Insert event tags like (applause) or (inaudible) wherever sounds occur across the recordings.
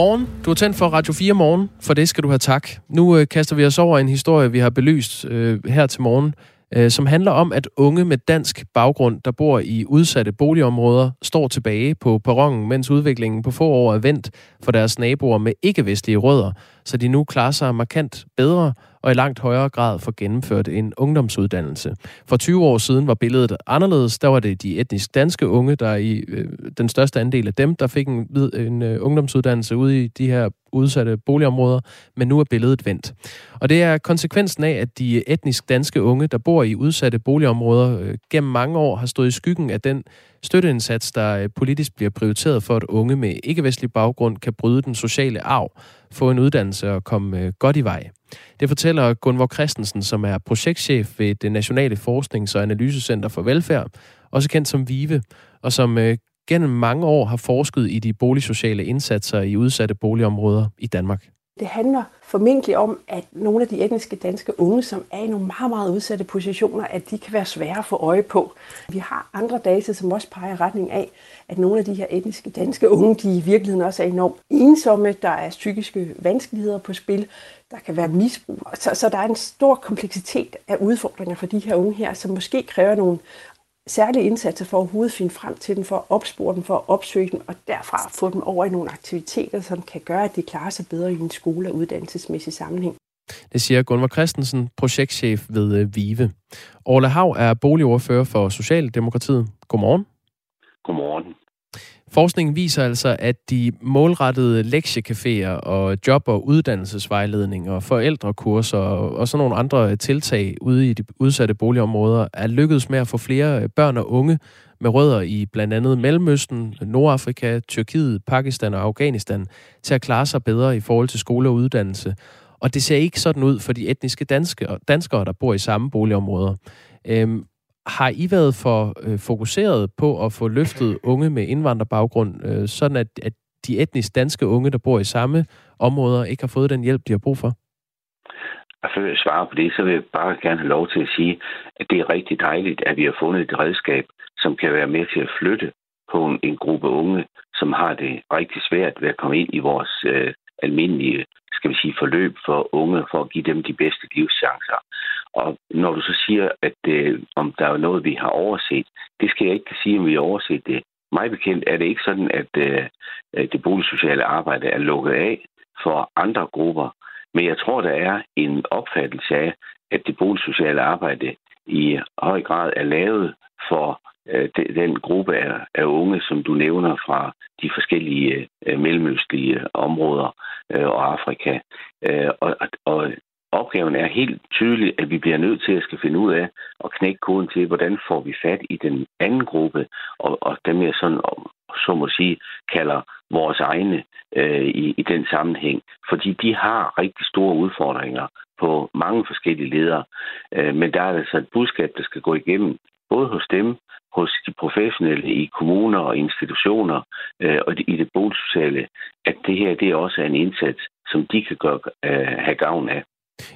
Godmorgen. Du er tændt for Radio 4 morgen. For det skal du have tak. Nu øh, kaster vi os over en historie, vi har belyst øh, her til morgen, øh, som handler om, at unge med dansk baggrund, der bor i udsatte boligområder, står tilbage på perronen, mens udviklingen på få år er vendt for deres naboer med ikke-vestlige rødder, så de nu klarer sig markant bedre og i langt højere grad får gennemført en ungdomsuddannelse. For 20 år siden var billedet anderledes. Der var det de etnisk danske unge, der i øh, den største andel af dem, der fik en, en øh, ungdomsuddannelse ude i de her udsatte boligområder, men nu er billedet vendt. Og det er konsekvensen af, at de etnisk danske unge, der bor i udsatte boligområder, øh, gennem mange år har stået i skyggen af den støtteindsats, der øh, politisk bliver prioriteret for, at unge med ikke-vestlig baggrund kan bryde den sociale arv, få en uddannelse og komme øh, godt i vej. Det fortæller Gunvor Christensen, som er projektchef ved det Nationale Forsknings- og Analysecenter for Velfærd, også kendt som VIVE, og som øh, gennem mange år har forsket i de boligsociale indsatser i udsatte boligområder i Danmark. Det handler formentlig om, at nogle af de etniske danske unge, som er i nogle meget, meget udsatte positioner, at de kan være svære at få øje på. Vi har andre data, som også peger i retning af, at nogle af de her etniske danske unge, de i virkeligheden også er enormt ensomme. Der er psykiske vanskeligheder på spil. Der kan være misbrug. Så, så der er en stor kompleksitet af udfordringer for de her unge her, som måske kræver nogle særlige indsatser for at overhovedet finde frem til dem, for at opspore dem, for at opsøge dem, og derfra få dem over i nogle aktiviteter, som kan gøre, at de klarer sig bedre i en skole- og uddannelsesmæssig sammenhæng. Det siger Gunvar Christensen, projektchef ved øh, VIVE. Orla Hav er boligordfører for Socialdemokratiet. Godmorgen. Godmorgen. Forskningen viser altså, at de målrettede lektiecaféer og job- og uddannelsesvejledning og forældrekurser og sådan nogle andre tiltag ude i de udsatte boligområder er lykkedes med at få flere øh, børn og unge med rødder i blandt andet Mellemøsten, Nordafrika, Tyrkiet, Pakistan og Afghanistan til at klare sig bedre i forhold til skole og uddannelse. Og det ser ikke sådan ud for de etniske danskere, danskere der bor i samme boligområder. Øhm, har I været for øh, fokuseret på at få løftet unge med indvandrerbaggrund, øh, sådan at, at de etnisk danske unge, der bor i samme områder, ikke har fået den hjælp, de har brug for? Og før jeg svarer på det, så vil jeg bare gerne have lov til at sige, at det er rigtig dejligt, at vi har fundet et redskab, som kan være med til at flytte på en, en gruppe unge, som har det rigtig svært ved at komme ind i vores øh, almindelige skal vi sige, forløb for unge, for at give dem de bedste livschancer. Og når du så siger, at øh, om der er noget, vi har overset, det skal jeg ikke sige, om vi har overset det. Mig bekendt er det ikke sådan, at øh, det boligsociale arbejde er lukket af for andre grupper. Men jeg tror, der er en opfattelse af, at det boligsociale arbejde i høj grad er lavet for øh, den gruppe af, af unge, som du nævner fra de forskellige øh, mellemøstlige områder øh, og Afrika. Øh, og, og opgaven er helt tydelig, at vi bliver nødt til at skal finde ud af og knække koden til, hvordan får vi fat i den anden gruppe, og, og dem jeg sådan, så må sige, kalder vores egne øh, i, i den sammenhæng. Fordi de har rigtig store udfordringer på mange forskellige ledere. Øh, men der er altså et budskab, der skal gå igennem, både hos dem, hos de professionelle i kommuner og institutioner øh, og i det boligsociale, at det her det er også en indsats, som de kan gøre, øh, have gavn af.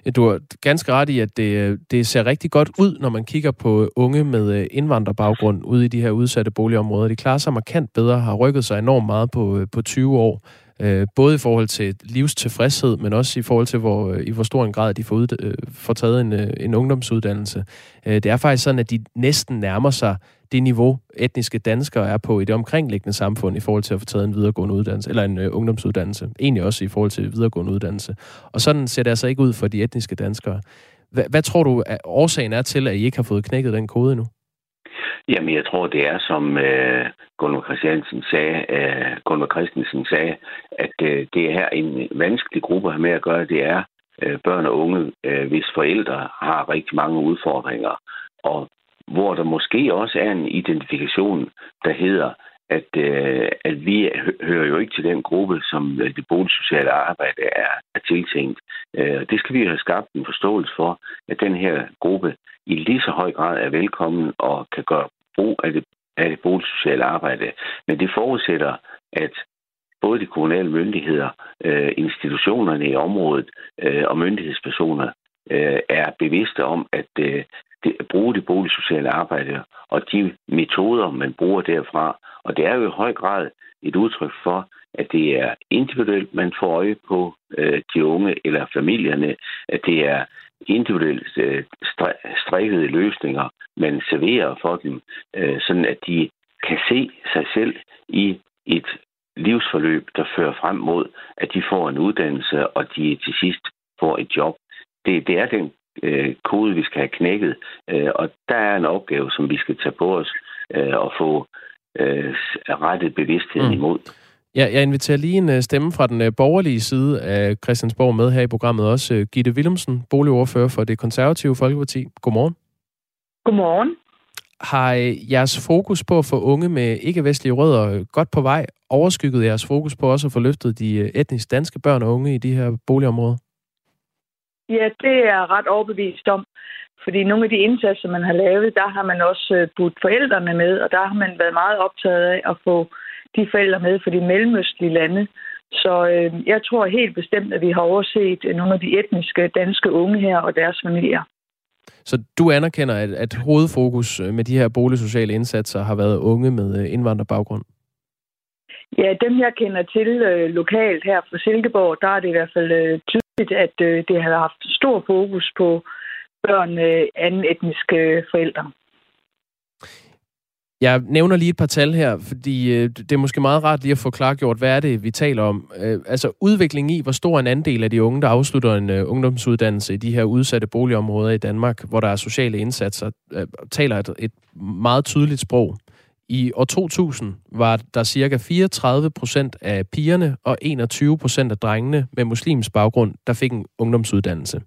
Øh, du har ganske ret i, at det, øh, det ser rigtig godt ud, når man kigger på øh, unge med indvandrerbaggrund ude i de her udsatte boligområder. De klarer sig markant bedre, har rykket sig enormt meget på, på 20 år. Øh, både i forhold til livstilfredshed, men også i forhold til, hvor, øh, i hvor stor en grad de får, ud, øh, får taget en, øh, en ungdomsuddannelse. Øh, det er faktisk sådan, at de næsten nærmer sig det niveau, etniske danskere er på i det omkringliggende samfund i forhold til at få taget en videregående uddannelse, eller en øh, ungdomsuddannelse. Egentlig også i forhold til videregående uddannelse. Og sådan ser det altså ikke ud for de etniske danskere. Hvad, hvad tror du, at årsagen er til, at I ikke har fået knækket den kode endnu? Jamen, jeg tror, det er, som øh, Gunnar Christiansen sagde, øh, Gunnar Christensen sagde, at øh, det er her en vanskelig gruppe at have med at gøre. Det er øh, børn og unge, øh, hvis forældre har rigtig mange udfordringer, og hvor der måske også er en identifikation, der hedder, at, øh, at vi hører jo ikke til den gruppe, som øh, det boligsociale arbejde er, er tiltænkt. Øh, det skal vi have skabt en forståelse for, at den her gruppe i lige så høj grad er velkommen og kan gøre brug af det, af det boligsociale arbejde. Men det forudsætter, at både de kommunale myndigheder, øh, institutionerne i området øh, og myndighedspersoner øh, er bevidste om, at øh, det, bruge det boligsociale arbejde og de metoder, man bruger derfra. Og det er jo i høj grad et udtryk for, at det er individuelt, man får øje på øh, de unge eller familierne, at det er individuelt øh, strikkede løsninger, man serverer for dem, øh, sådan at de kan se sig selv i et livsforløb, der fører frem mod, at de får en uddannelse, og de til sidst får et job. Det, det er den øh, kode, vi skal have knækket, øh, og der er en opgave, som vi skal tage på os øh, og få øh, rettet bevidstheden mm. imod. Ja, jeg inviterer lige en øh, stemme fra den øh, borgerlige side af Christiansborg med her i programmet også. Øh, Gitte Willumsen, boligordfører for det konservative Folkeparti. Godmorgen. Godmorgen. Har jeres fokus på at få unge med ikke-vestlige rødder godt på vej overskygget jeres fokus på også at få løftet de etnisk danske børn og unge i de her boligområder? Ja, det er ret overbevist om. Fordi nogle af de indsatser, man har lavet, der har man også budt forældrene med, og der har man været meget optaget af at få de forældre med for de mellemøstlige lande. Så øh, jeg tror helt bestemt, at vi har overset nogle af de etniske danske unge her og deres familier. Så du anerkender, at, at hovedfokus med de her boligsociale indsatser har været unge med øh, indvandrerbaggrund? Ja, dem jeg kender til øh, lokalt her fra Silkeborg, der er det i hvert fald øh, tydeligt, at øh, det har haft stor fokus på børn med anden etniske forældre. Jeg nævner lige et par tal her, fordi øh, det er måske meget rart lige at få klargjort, hvad er det, vi taler om. Øh, altså udvikling i, hvor stor en andel af de unge, der afslutter en øh, ungdomsuddannelse i de her udsatte boligområder i Danmark, hvor der er sociale indsatser, øh, taler et, et meget tydeligt sprog. I år 2000 var der cirka 34 procent af pigerne og 21 procent af drengene med muslims baggrund, der fik en ungdomsuddannelse.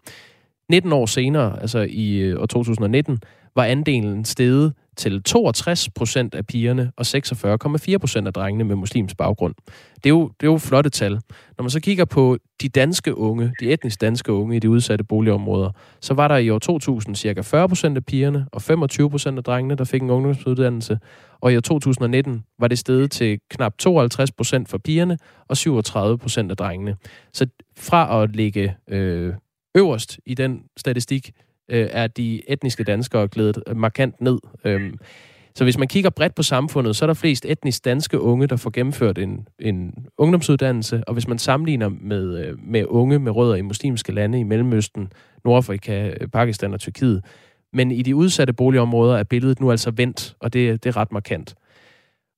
19 år senere, altså i øh, år 2019, var andelen steget til 62 procent af pigerne og 46,4 procent af drengene med muslims baggrund. Det er, jo, det er jo flotte tal. Når man så kigger på de danske unge, de etnisk danske unge i de udsatte boligområder, så var der i år 2000 cirka 40 procent af pigerne og 25 procent af drengene, der fik en ungdomsuddannelse. Og i år 2019 var det steget til knap 52 procent for pigerne og 37 procent af drengene. Så fra at ligge øh, øverst i den statistik, øh, er de etniske danskere glædet markant ned. Øhm, så hvis man kigger bredt på samfundet, så er der flest etnisk danske unge, der får gennemført en, en ungdomsuddannelse, og hvis man sammenligner med, øh, med unge med rødder i muslimske lande i Mellemøsten, Nordafrika, øh, Pakistan og Tyrkiet, men i de udsatte boligområder er billedet nu altså vendt, og det, det er ret markant.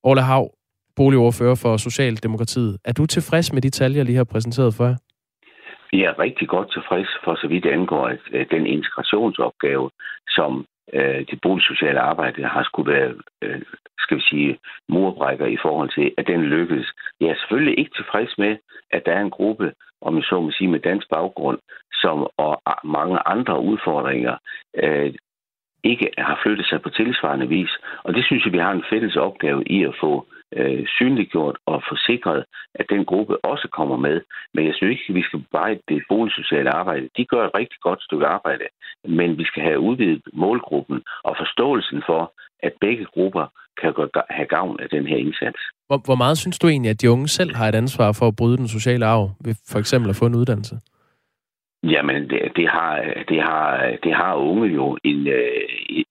Orla Hav, boligordfører for Socialdemokratiet. Er du tilfreds med de tal, jeg lige har præsenteret for jer? Vi er rigtig godt tilfreds for så vidt angår at, at den integrationsopgave, som øh, det boligsociale arbejde har skulle være, øh, skal vi sige, murbrækker i forhold til, at den lykkedes. Jeg er selvfølgelig ikke tilfreds med, at der er en gruppe, om jeg så må sige, med dansk baggrund, som og mange andre udfordringer øh, ikke har flyttet sig på tilsvarende vis. Og det synes jeg, vi har en fælles opgave i at få øh, synliggjort og forsikret, at den gruppe også kommer med. Men jeg synes ikke, at vi skal bare det boligsociale arbejde. De gør et rigtig godt stykke arbejde, men vi skal have udvidet målgruppen og forståelsen for, at begge grupper kan have gavn af den her indsats. Hvor, hvor meget synes du egentlig, at de unge selv har et ansvar for at bryde den sociale arv, ved for eksempel at få en uddannelse? Jamen, det, det, har, det, har, det har unge jo en, øh,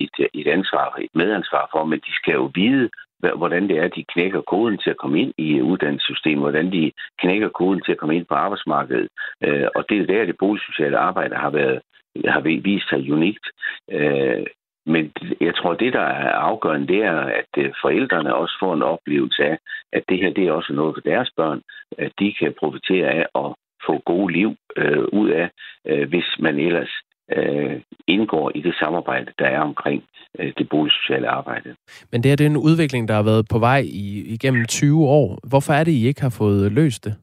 et, et ansvar, et medansvar for, men de skal jo vide, hvordan det er, de knækker koden til at komme ind i uddannelsessystemet, hvordan de knækker koden til at komme ind på arbejdsmarkedet. Øh, og det er der, det boligsociale arbejde har, været, har vist sig unikt. Øh, men jeg tror, det, der er afgørende, det er, at øh, forældrene også får en oplevelse af, at det her det er også noget for deres børn, at de kan profitere af at få gode liv øh, ud af, øh, hvis man ellers øh, indgår i det samarbejde, der er omkring øh, det boligsociale arbejde. Men det er den udvikling, der har været på vej i, igennem 20 år. Hvorfor er det, I ikke har fået løst det?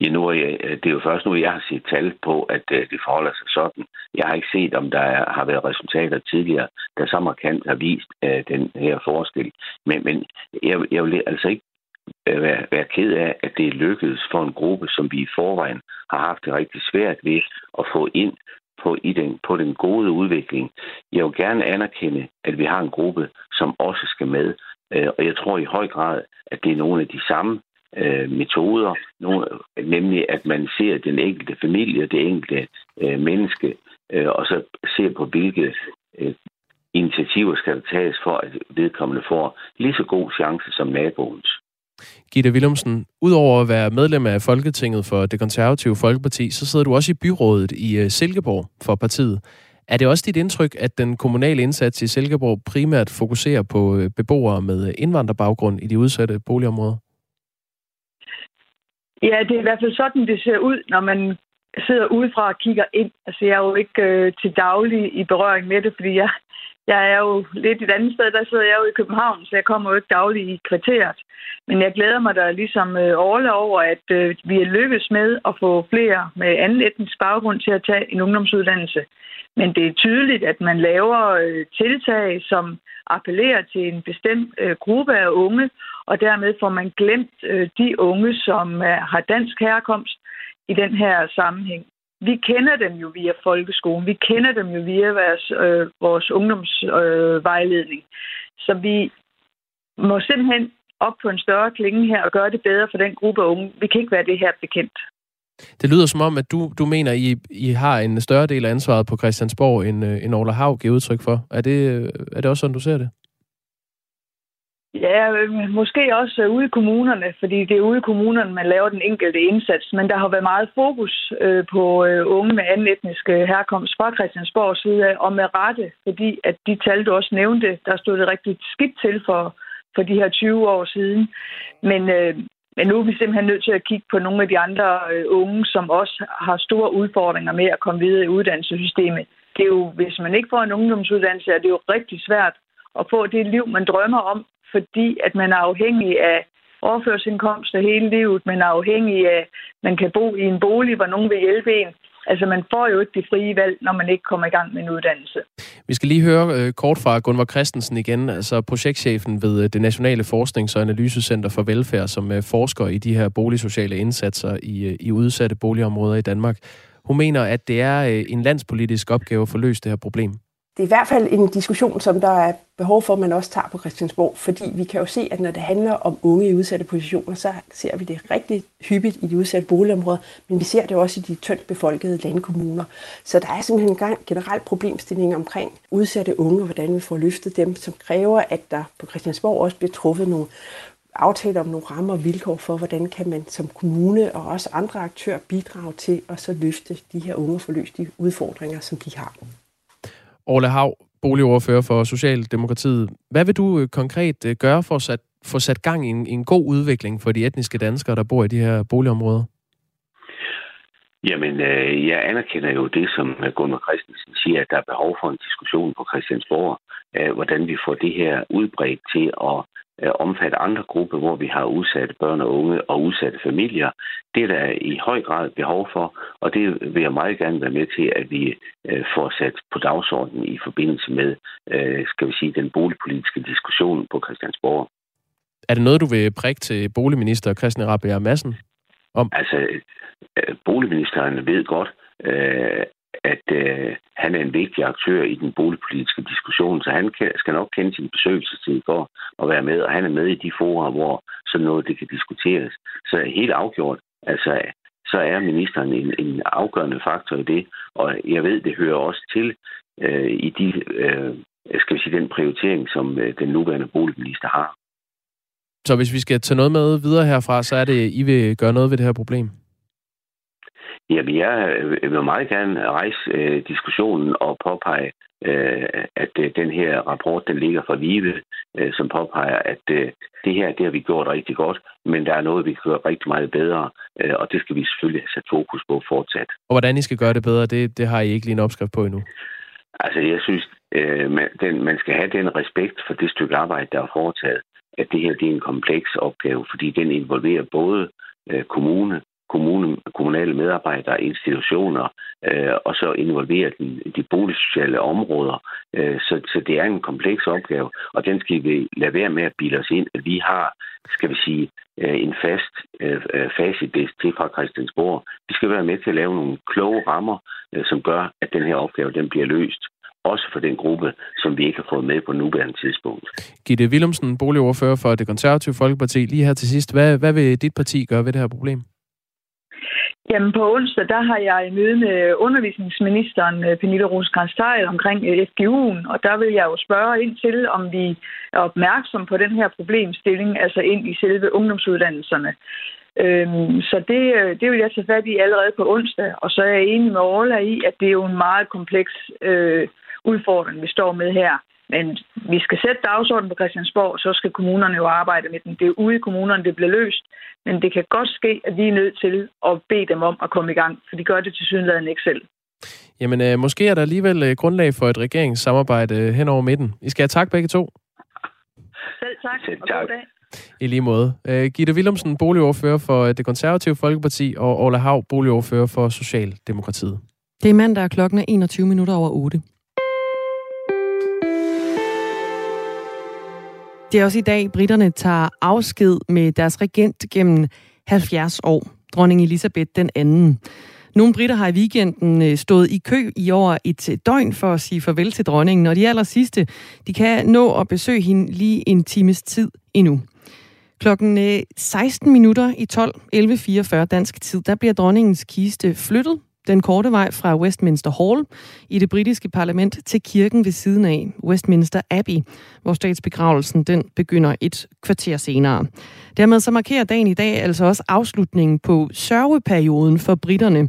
Ja, nu er jeg, det er jo først nu, jeg har set tal på, at øh, det forholder sig sådan. Jeg har ikke set, om der er, har været resultater tidligere, der så markant har vist uh, den her forskel. Men, men jeg, jeg vil altså ikke øh, være, være ked af, at det er lykkedes for en gruppe, som vi i forvejen har haft det rigtig svært ved at få ind på, i den, på den gode udvikling. Jeg vil gerne anerkende, at vi har en gruppe, som også skal med. Øh, og jeg tror i høj grad, at det er nogle af de samme øh, metoder, nogle, nemlig at man ser den enkelte familie, det enkelte øh, menneske, øh, og så ser på, hvilke øh, initiativer skal der tages for, at vedkommende får lige så god chance som naboens. Gitte Willumsen, udover at være medlem af Folketinget for det konservative Folkeparti, så sidder du også i byrådet i øh, Silkeborg for partiet. Er det også dit indtryk, at den kommunale indsats i Silkeborg primært fokuserer på øh, beboere med øh, indvandrerbaggrund i de udsatte boligområder? Ja, det er i hvert fald sådan, det ser ud, når man sidder udefra og kigger ind. Altså, jeg er jo ikke øh, til daglig i berøring med det, fordi jeg, jeg er jo lidt et andet sted. Der sidder jeg jo i København, så jeg kommer jo ikke daglig i kvarteret. Men jeg glæder mig da ligesom øh, overle over, at øh, vi er lykkedes med at få flere med anden etnisk baggrund til at tage en ungdomsuddannelse. Men det er tydeligt, at man laver øh, tiltag, som appellerer til en bestemt øh, gruppe af unge, og dermed får man glemt øh, de unge, som øh, har dansk herkomst i den her sammenhæng. Vi kender dem jo via folkeskolen, vi kender dem jo via vores, øh, vores ungdomsvejledning. Øh, Så vi må simpelthen op på en større klinge her og gøre det bedre for den gruppe af unge. Vi kan ikke være det her bekendt. Det lyder som om, at du, du mener, at I, I har en større del af ansvaret på Christiansborg, end, øh, end Ola Hav giver udtryk for. Er det, øh, er det også sådan, du ser det? Ja, øh, måske også øh, ude i kommunerne, fordi det er ude i kommunerne, man laver den enkelte indsats. Men der har været meget fokus øh, på unge med anden etnisk herkomst fra Christiansborgs side, og med rette, fordi at de tal, du også nævnte, der stod det rigtig skidt til for, for de her 20 år siden. Men, men nu er vi simpelthen nødt til at kigge på nogle af de andre unge, som også har store udfordringer med at komme videre i uddannelsessystemet. Det er jo, hvis man ikke får en ungdomsuddannelse, er det jo rigtig svært at få det liv, man drømmer om, fordi at man er afhængig af overførselsindkomster hele livet. Man er afhængig af, at man kan bo i en bolig, hvor nogen vil hjælpe en. Altså, man får jo ikke de frie valg, når man ikke kommer i gang med en uddannelse. Vi skal lige høre øh, kort fra Gunvar Christensen igen, altså projektchefen ved øh, det Nationale Forsknings- og Analysecenter for Velfærd, som øh, forsker i de her boligsociale indsatser i, øh, i udsatte boligområder i Danmark. Hun mener, at det er øh, en landspolitisk opgave at få løst det her problem det er i hvert fald en diskussion, som der er behov for, at man også tager på Christiansborg, fordi vi kan jo se, at når det handler om unge i udsatte positioner, så ser vi det rigtig hyppigt i de udsatte boligområder, men vi ser det også i de tyndt befolkede landkommuner. Så der er simpelthen en gang problemstilling omkring udsatte unge, og hvordan vi får løftet dem, som kræver, at der på Christiansborg også bliver truffet nogle aftaler om nogle rammer og vilkår for, hvordan kan man som kommune og også andre aktører bidrage til at så løfte de her unge og få løst de udfordringer, som de har. Orle Hav, boligordfører for Socialdemokratiet. Hvad vil du øh, konkret øh, gøre for at sat, få sat gang i en, en god udvikling for de etniske danskere, der bor i de her boligområder? Jamen, øh, jeg anerkender jo det, som øh, Gunnar Christensen siger, at der er behov for en diskussion på Christiansborg, hvordan vi får det her udbredt til at omfatte andre grupper, hvor vi har udsatte børn og unge og udsatte familier. Det er der i høj grad behov for, og det vil jeg meget gerne være med til, at vi øh, får sat på dagsordenen i forbindelse med, øh, skal vi sige, den boligpolitiske diskussion på Christiansborg. Er det noget, du vil prikke til boligminister Christian Rabia Madsen om? Altså, øh, boligministeren ved godt, at øh, han er en vigtig aktør i den boligpolitiske diskussion, så han kan, skal nok kende sin besøgelsestid for at være med, og han er med i de fora, hvor sådan noget det kan diskuteres. Så helt afgjort, altså, så er ministeren en, en afgørende faktor i det, og jeg ved, det hører også til øh, i de, øh, skal vi sige, den prioritering, som øh, den nuværende boligminister har. Så hvis vi skal tage noget med videre herfra, så er det, I vil gøre noget ved det her problem? Jamen, jeg vil meget gerne rejse øh, diskussionen og påpege, øh, at øh, den her rapport, den ligger fra VIVE, øh, som påpeger, at øh, det her, det har vi gjort rigtig godt, men der er noget, vi kan gøre rigtig meget bedre, øh, og det skal vi selvfølgelig have sat fokus på fortsat. Og hvordan I skal gøre det bedre, det, det har I ikke lige en opskrift på endnu? Altså, jeg synes, øh, man, den, man skal have den respekt for det stykke arbejde, der er foretaget, at det her det er en kompleks opgave, fordi den involverer både øh, kommune, kommune, kommunale medarbejdere, institutioner, øh, og så involvere den, de boligsociale områder. Øh, så, så det er en kompleks opgave, og den skal vi lade være med at bilde os ind, at vi har, skal vi sige, øh, en fast øh, øh facit til fra Christiansborg. Vi skal være med til at lave nogle kloge rammer, øh, som gør, at den her opgave den bliver løst også for den gruppe, som vi ikke har fået med på nuværende tidspunkt. Gitte Willumsen, boligordfører for det konservative Folkeparti. Lige her til sidst, hvad, hvad vil dit parti gøre ved det her problem? Jamen på onsdag, der har jeg møde med undervisningsministeren øh, Pernille rosenkrantz omkring øh, FGU'en, og der vil jeg jo spørge ind til, om vi er opmærksom på den her problemstilling, altså ind i selve ungdomsuddannelserne. Øhm, så det, øh, det vil jeg tage fat i allerede på onsdag, og så er jeg enig med Orla i, at det er jo en meget kompleks øh, udfordring, vi står med her. Men vi skal sætte dagsordenen på Christiansborg, så skal kommunerne jo arbejde med den. Det er ude i kommunerne, det bliver løst. Men det kan godt ske, at vi er nødt til at bede dem om at komme i gang, for de gør det til synligheden ikke selv. Jamen, øh, måske er der alligevel øh, grundlag for et regeringssamarbejde øh, hen over midten. I skal have tak begge to. Selv tak, Selv tak. og god dag. I lige måde. Øh, Gitte Willumsen, boligordfører for øh, det konservative Folkeparti, og Ola Hav, boligordfører for Socialdemokratiet. Det er mandag, klokken er 21 minutter over 8. Det er også i dag, britterne tager afsked med deres regent gennem 70 år, dronning Elisabeth den anden. Nogle britter har i weekenden øh, stået i kø i over et døgn for at sige farvel til dronningen, og de aller sidste, de kan nå at besøge hende lige en times tid endnu. Klokken øh, 16 minutter i 12, 11.44 dansk tid, der bliver dronningens kiste flyttet den korte vej fra Westminster Hall i det britiske parlament til kirken ved siden af Westminster Abbey, hvor statsbegravelsen den begynder et kvarter senere. Dermed så markerer dagen i dag altså også afslutningen på sørgeperioden for britterne.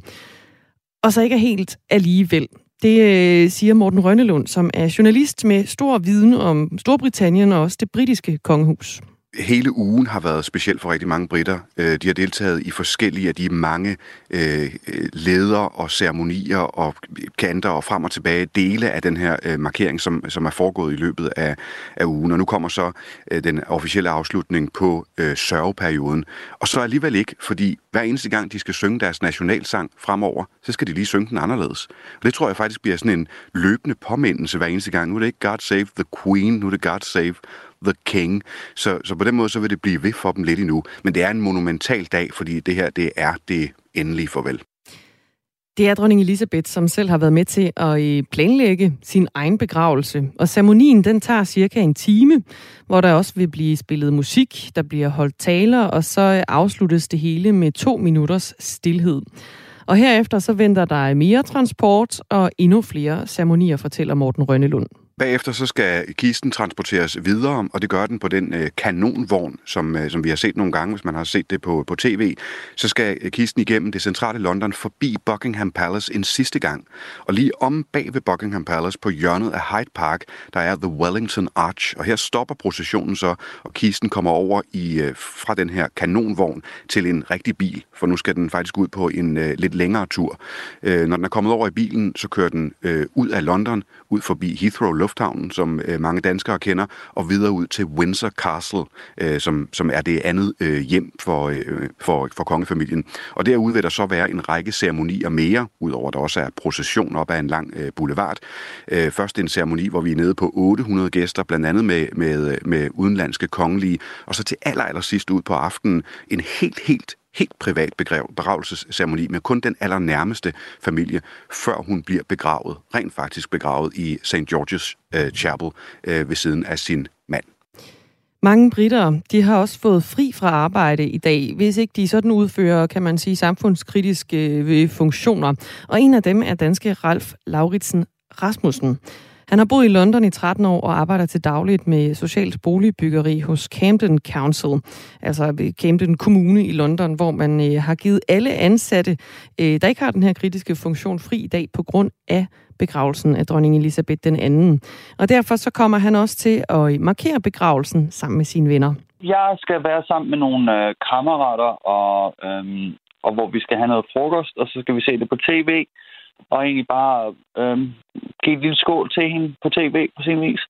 Og så ikke helt alligevel. Det øh, siger Morten Rønnelund, som er journalist med stor viden om Storbritannien og også det britiske kongehus hele ugen har været speciel for rigtig mange britter. Øh, de har deltaget i forskellige af de mange øh, leder og ceremonier og kanter og frem og tilbage dele af den her øh, markering, som, som er foregået i løbet af, af ugen. Og nu kommer så øh, den officielle afslutning på øh, sørgeperioden. Og så alligevel ikke, fordi hver eneste gang, de skal synge deres nationalsang fremover, så skal de lige synge den anderledes. Og det tror jeg faktisk bliver sådan en løbende påmindelse hver eneste gang. Nu er det ikke God Save the Queen, nu er det God Save the King. Så, så på den måde så vil det blive ved for dem lidt endnu. Men det er en monumental dag, fordi det her det er det endelige farvel. Det er dronning Elisabeth, som selv har været med til at øh, planlægge sin egen begravelse. Og ceremonien, den tager cirka en time, hvor der også vil blive spillet musik, der bliver holdt taler, og så øh, afsluttes det hele med to minutters stillhed. Og herefter så venter der mere transport og endnu flere ceremonier, fortæller Morten Rønnelund. Bagefter så skal kisten transporteres videre, og det gør den på den øh, kanonvogn, som, øh, som vi har set nogle gange, hvis man har set det på, på tv. Så skal øh, kisten igennem det centrale London forbi Buckingham Palace en sidste gang. Og lige om bag ved Buckingham Palace på hjørnet af Hyde Park, der er The Wellington Arch. Og her stopper processionen så, og kisten kommer over i øh, fra den her kanonvogn til en rigtig bil, for nu skal den faktisk ud på en øh, lidt længere tur. Øh, når den er kommet over i bilen, så kører den øh, ud af London, ud forbi Heathrow Lufthavnen, som øh, mange danskere kender, og videre ud til Windsor Castle, øh, som, som er det andet øh, hjem for, øh, for, for kongefamilien. Og derude vil der så være en række ceremonier mere, udover der også er procession op ad en lang øh, boulevard. Øh, først en ceremoni, hvor vi er nede på 800 gæster, blandt andet med, med, med udenlandske kongelige, og så til aller, aller sidst ud på aftenen en helt, helt helt privat begravelsesceremoni med kun den allernærmeste familie, før hun bliver begravet, rent faktisk begravet i St. George's øh, Chapel øh, ved siden af sin mand. Mange britter, de har også fået fri fra arbejde i dag, hvis ikke de sådan udfører, kan man sige, samfundskritiske øh, funktioner. Og en af dem er danske Ralf Lauritsen Rasmussen. Han har boet i London i 13 år og arbejder til dagligt med socialt boligbyggeri hos Camden Council, altså Camden Kommune i London, hvor man øh, har givet alle ansatte, øh, der ikke har den her kritiske funktion, fri i dag på grund af begravelsen af dronning Elisabeth den anden. Og derfor så kommer han også til at øh, markere begravelsen sammen med sine venner. Jeg skal være sammen med nogle øh, kammerater, og, øhm, og hvor vi skal have noget frokost, og så skal vi se det på tv og egentlig bare øh, give et lille skål til hende på tv på sin vis.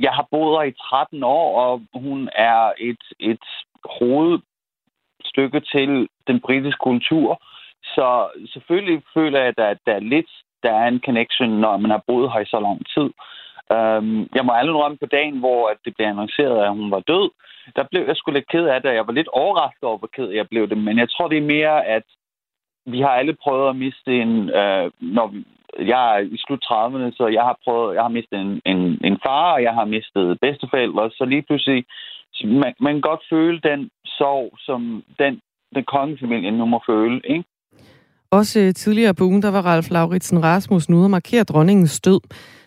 Jeg har boet her i 13 år, og hun er et, et hovedstykke til den britiske kultur. Så selvfølgelig føler jeg, at der, der er lidt, der er en connection, når man har boet her i så lang tid. Um, jeg må aldrig rømme på dagen, hvor at det blev annonceret, at hun var død. Der blev jeg sgu lidt ked af det, jeg var lidt overrasket over, hvor ked jeg blev det. Men jeg tror, det er mere, at vi har alle prøvet at miste en... Øh, når vi, jeg er i slut 30'erne, så jeg har prøvet, jeg har mistet en, en, en far, og jeg har mistet bedsteforældre, så lige pludselig, man, man kan godt føle den sorg, som den, den kongefamilie nu må føle, ikke? Også øh, tidligere på ugen, der var Ralf Lauritsen Rasmussen ude og markere dronningens død.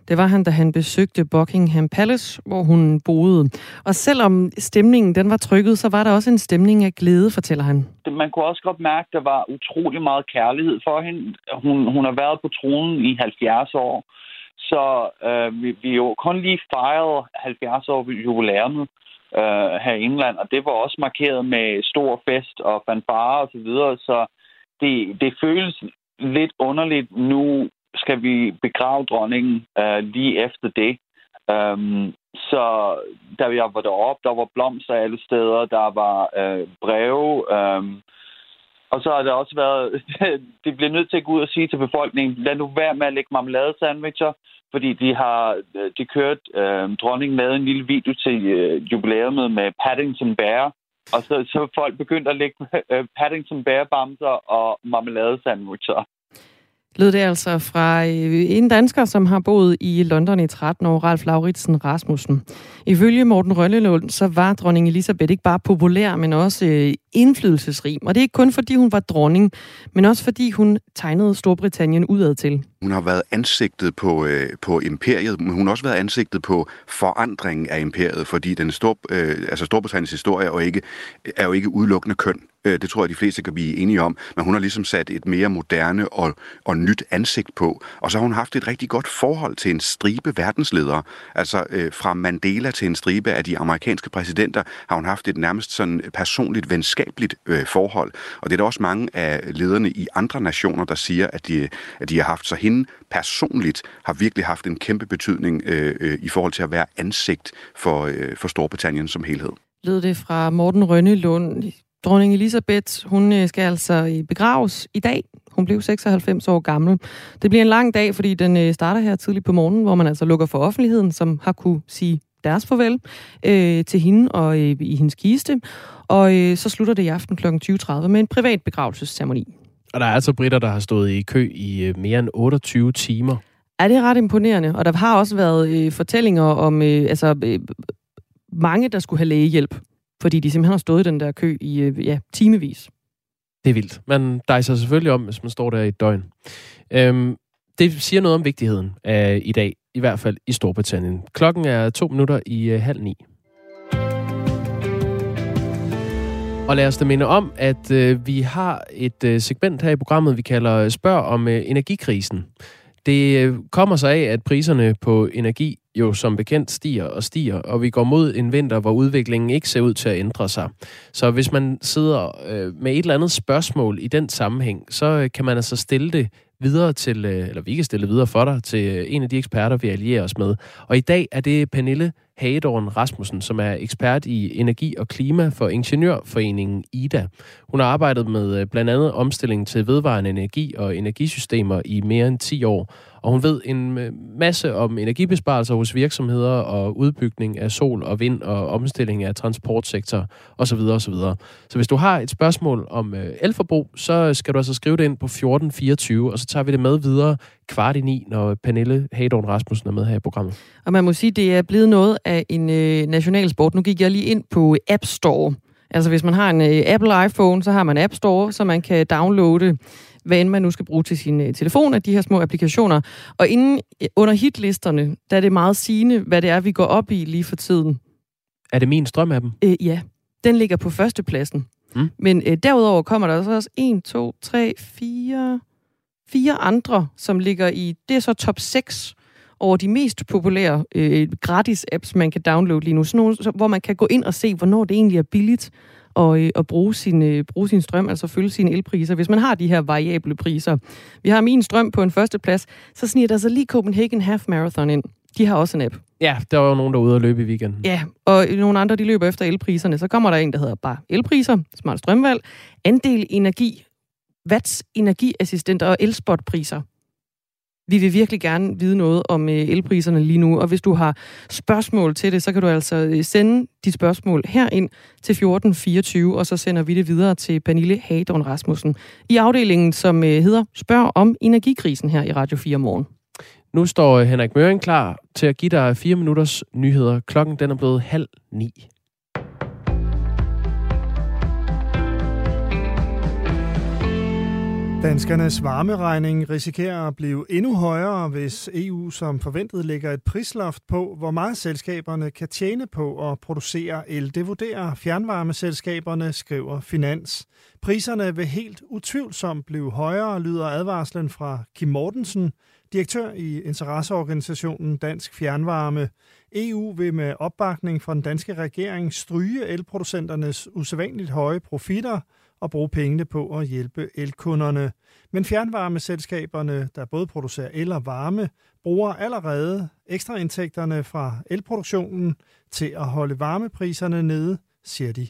Det var han, da han besøgte Buckingham Palace, hvor hun boede. Og selvom stemningen den var trykket, så var der også en stemning af glæde, fortæller han. Man kunne også godt mærke, at der var utrolig meget kærlighed for hende. Hun, hun har været på tronen i 70 år, så øh, vi, vi jo kun lige fejrede 70 år jubilæumet øh, her i England, og det var også markeret med stor fest og fanfare og så videre, så det, det føles lidt underligt nu skal vi begrave dronningen øh, lige efter det. Øhm, så da jeg var deroppe, der var blomster alle steder, der var øh, breve, Øh, og så har det også været, (laughs) det bliver nødt til at gå ud og sige til befolkningen, lad nu være med at lægge marmeladesandwicher, fordi de har øh, de kørt, øh, dronningen lavede en lille video til øh, jubilæumet med Paddington Bear, og så, så folk begyndte at lægge øh, Paddington Bear bamser og marmeladesandwicher lød det altså fra øh, en dansker, som har boet i London i 13 år, Ralf Lauritsen Rasmussen. Ifølge Morten Rønnelund, så var dronning Elisabeth ikke bare populær, men også øh, indflydelsesrig. Og det er ikke kun fordi hun var dronning, men også fordi hun tegnede Storbritannien udad til. Hun har været ansigtet på, øh, på imperiet, men hun har også været ansigtet på forandringen af imperiet, fordi den stor, øh, altså Storbritanniens historie er jo, ikke, er jo ikke udelukkende køn. Øh, det tror jeg, de fleste kan blive enige om. Men hun har ligesom sat et mere moderne og, og nyt ansigt på. Og så har hun haft et rigtig godt forhold til en stribe verdensledere. Altså øh, fra Mandela til en stribe af de amerikanske præsidenter har hun haft et nærmest sådan personligt, venskabeligt øh, forhold. Og det er der også mange af lederne i andre nationer, der siger, at de, at de har haft. Så hende personligt har virkelig haft en kæmpe betydning øh, øh, i forhold til at være ansigt for, øh, for Storbritannien som helhed. Lød det fra Morten Rønnelund. Dronning Elisabeth, hun øh, skal altså i begraves i dag. Hun blev 96 år gammel. Det bliver en lang dag, fordi den øh, starter her tidligt på morgenen, hvor man altså lukker for offentligheden, som har kunne sige deres farvel øh, til hende og øh, i hendes kiste. Og øh, så slutter det i aften kl. 20.30 med en privat begravelsesceremoni. Og der er altså britter, der har stået i kø i øh, mere end 28 timer. Er det ret imponerende? Og der har også været øh, fortællinger om øh, altså, øh, mange, der skulle have lægehjælp, fordi de simpelthen har stået i den der kø i øh, ja, timevis. Det er vildt. Man dejser selvfølgelig om, hvis man står der i et døgn. Øhm, det siger noget om vigtigheden af i dag, i hvert fald i Storbritannien. Klokken er to minutter i øh, halv ni. Og lad os da minde om, at øh, vi har et øh, segment her i programmet, vi kalder øh, Spørg om øh, energikrisen. Det øh, kommer sig af, at priserne på energi jo som bekendt stiger og stiger, og vi går mod en vinter, hvor udviklingen ikke ser ud til at ændre sig. Så hvis man sidder øh, med et eller andet spørgsmål i den sammenhæng, så øh, kan man altså stille det videre til, øh, eller vi kan stille det videre for dig, til øh, en af de eksperter, vi allierer os med. Og i dag er det Pernille Hagedorn Rasmussen, som er ekspert i energi og klima for Ingeniørforeningen IDA. Hun har arbejdet med øh, blandt andet omstilling til vedvarende energi og energisystemer i mere end 10 år, og hun ved en øh, masse om energibesparelser hos virksomheder og udbygning af sol og vind og omstilling af transportsektor osv. osv. Så hvis du har et spørgsmål om øh, elforbrug, så skal du altså skrive det ind på 1424, og så tager vi det med videre kvart i ni, når Pernille Hadorn Rasmussen er med her i programmet. Og man må sige, det er blevet noget af en øh, nationalsport. Nu gik jeg lige ind på App Store. Altså hvis man har en øh, Apple iPhone, så har man App Store, så man kan downloade hvad end man nu skal bruge til sin øh, telefon af de her små applikationer. Og inden øh, under hitlisterne, der er det meget sigende, hvad det er, vi går op i lige for tiden. Er det min strøm af dem? Øh, ja, den ligger på førstepladsen. Mm. Men øh, derudover kommer der også 1, 2, 3, 4, fire andre, som ligger i, det er så top 6 over de mest populære øh, gratis apps, man kan downloade lige nu. Sådan nogle, hvor man kan gå ind og se, hvornår det egentlig er billigt og, øh, at bruge sin, øh, bruge sin strøm, altså følge sine elpriser, hvis man har de her variable priser. Vi har min strøm på en førsteplads, så sniger der så lige Copenhagen Half Marathon ind. De har også en app. Ja, der var nogen, der var ude at løbe i weekenden. Ja, og nogle andre, de løber efter elpriserne. Så kommer der en, der hedder bare elpriser, smart strømvalg, andel energi, watts energiassistenter og elspotpriser. Vi vil virkelig gerne vide noget om øh, elpriserne lige nu, og hvis du har spørgsmål til det, så kan du altså øh, sende dit spørgsmål herind til 1424, og så sender vi det videre til Pernille Hagedorn Rasmussen i afdelingen, som øh, hedder Spørg om energikrisen her i Radio 4 morgen. Nu står Henrik Møring klar til at give dig fire minutters nyheder. Klokken den er blevet halv ni. Danskernes varmeregning risikerer at blive endnu højere, hvis EU som forventet lægger et prisloft på, hvor meget selskaberne kan tjene på at producere el. Det vurderer fjernvarmeselskaberne, skriver Finans. Priserne vil helt utvivlsomt blive højere, lyder advarslen fra Kim Mortensen, direktør i interesseorganisationen Dansk Fjernvarme. EU vil med opbakning fra den danske regering stryge elproducenternes usædvanligt høje profitter – og bruge pengene på at hjælpe elkunderne. Men fjernvarmeselskaberne, der både producerer el og varme, bruger allerede ekstraindtægterne fra elproduktionen til at holde varmepriserne nede, siger de.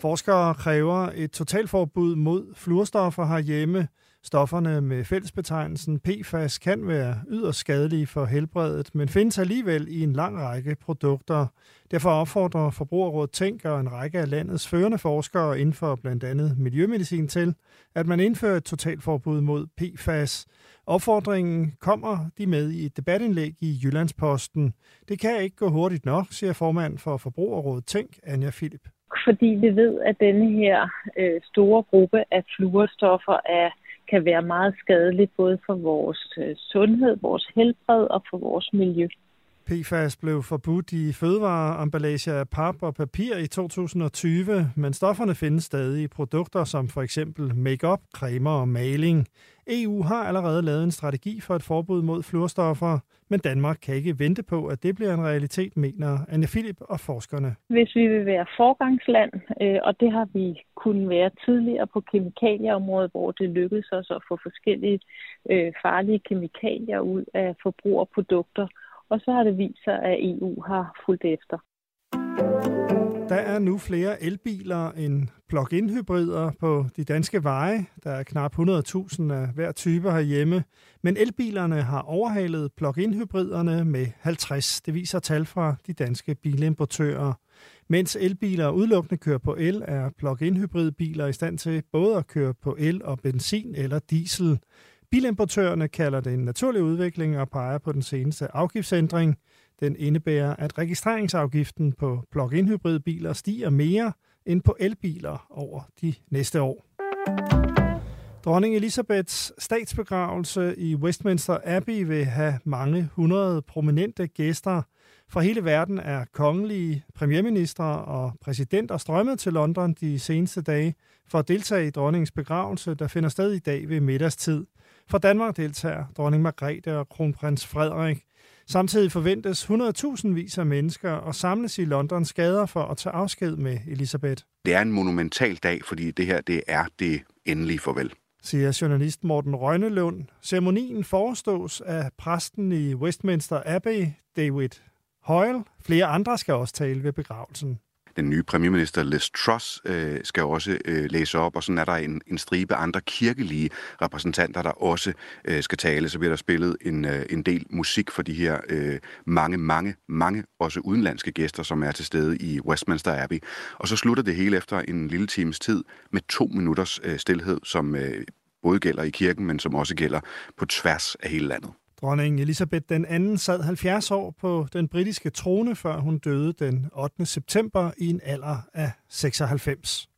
Forskere kræver et totalforbud mod fluorstoffer herhjemme. Stofferne med fællesbetegnelsen PFAS kan være yderst skadelige for helbredet, men findes alligevel i en lang række produkter. Derfor opfordrer Forbrugerrådet Tænk og en række af landets førende forskere inden for blandt andet miljømedicin til, at man indfører et totalforbud mod PFAS. Opfordringen kommer de med i et debatindlæg i Jyllandsposten. Det kan ikke gå hurtigt nok, siger formand for Forbrugerrådet Tænk, Anja Philip. Fordi vi ved, at denne her øh, store gruppe af fluorstoffer er kan være meget skadeligt både for vores øh, sundhed, vores helbred og for vores miljø. PFAS blev forbudt i fødevareemballage af pap og papir i 2020, men stofferne findes stadig i produkter som for eksempel makeup, cremer og maling. EU har allerede lavet en strategi for et forbud mod fluorstoffer, men Danmark kan ikke vente på, at det bliver en realitet, mener Anne Philip og forskerne. Hvis vi vil være forgangsland, øh, og det har vi kunnet være tidligere på kemikalieområdet, hvor det lykkedes os at få forskellige øh, farlige kemikalier ud af forbrugerprodukter, og så har det vist sig, at EU har fulgt efter. Der er nu flere elbiler end plug-in hybrider på de danske veje. Der er knap 100.000 af hver type herhjemme. Men elbilerne har overhalet plug-in hybriderne med 50. Det viser tal fra de danske bilimportører. Mens elbiler udelukkende kører på el, er plug-in hybridbiler i stand til både at køre på el og benzin eller diesel. Bilimportørerne kalder det en naturlig udvikling og peger på den seneste afgiftsændring. Den indebærer, at registreringsafgiften på plug-in hybridbiler stiger mere end på elbiler over de næste år. Dronning Elisabeths statsbegravelse i Westminster Abbey vil have mange hundrede prominente gæster. Fra hele verden er kongelige, premierminister og præsidenter strømmet til London de seneste dage for at deltage i dronningens begravelse, der finder sted i dag ved middagstid. For Danmark deltager dronning Margrethe og kronprins Frederik. Samtidig forventes 100.000 vis af mennesker at samles i Londons gader for at tage afsked med Elisabeth. Det er en monumental dag, fordi det her det er det endelige farvel siger journalist Morten Røgnelund. Ceremonien forestås af præsten i Westminster Abbey, David Hoyle. Flere andre skal også tale ved begravelsen den nye premierminister Liz Truss øh, skal også øh, læse op, og sådan er der en, en stribe andre kirkelige repræsentanter, der også øh, skal tale. Så bliver der spillet en, øh, en del musik for de her øh, mange, mange, mange også udenlandske gæster, som er til stede i Westminster Abbey. Og så slutter det hele efter en lille times tid med to minutters øh, stillhed, som øh, både gælder i kirken, men som også gælder på tværs af hele landet. Dronning Elisabeth den anden sad 70 år på den britiske trone, før hun døde den 8. september i en alder af 96.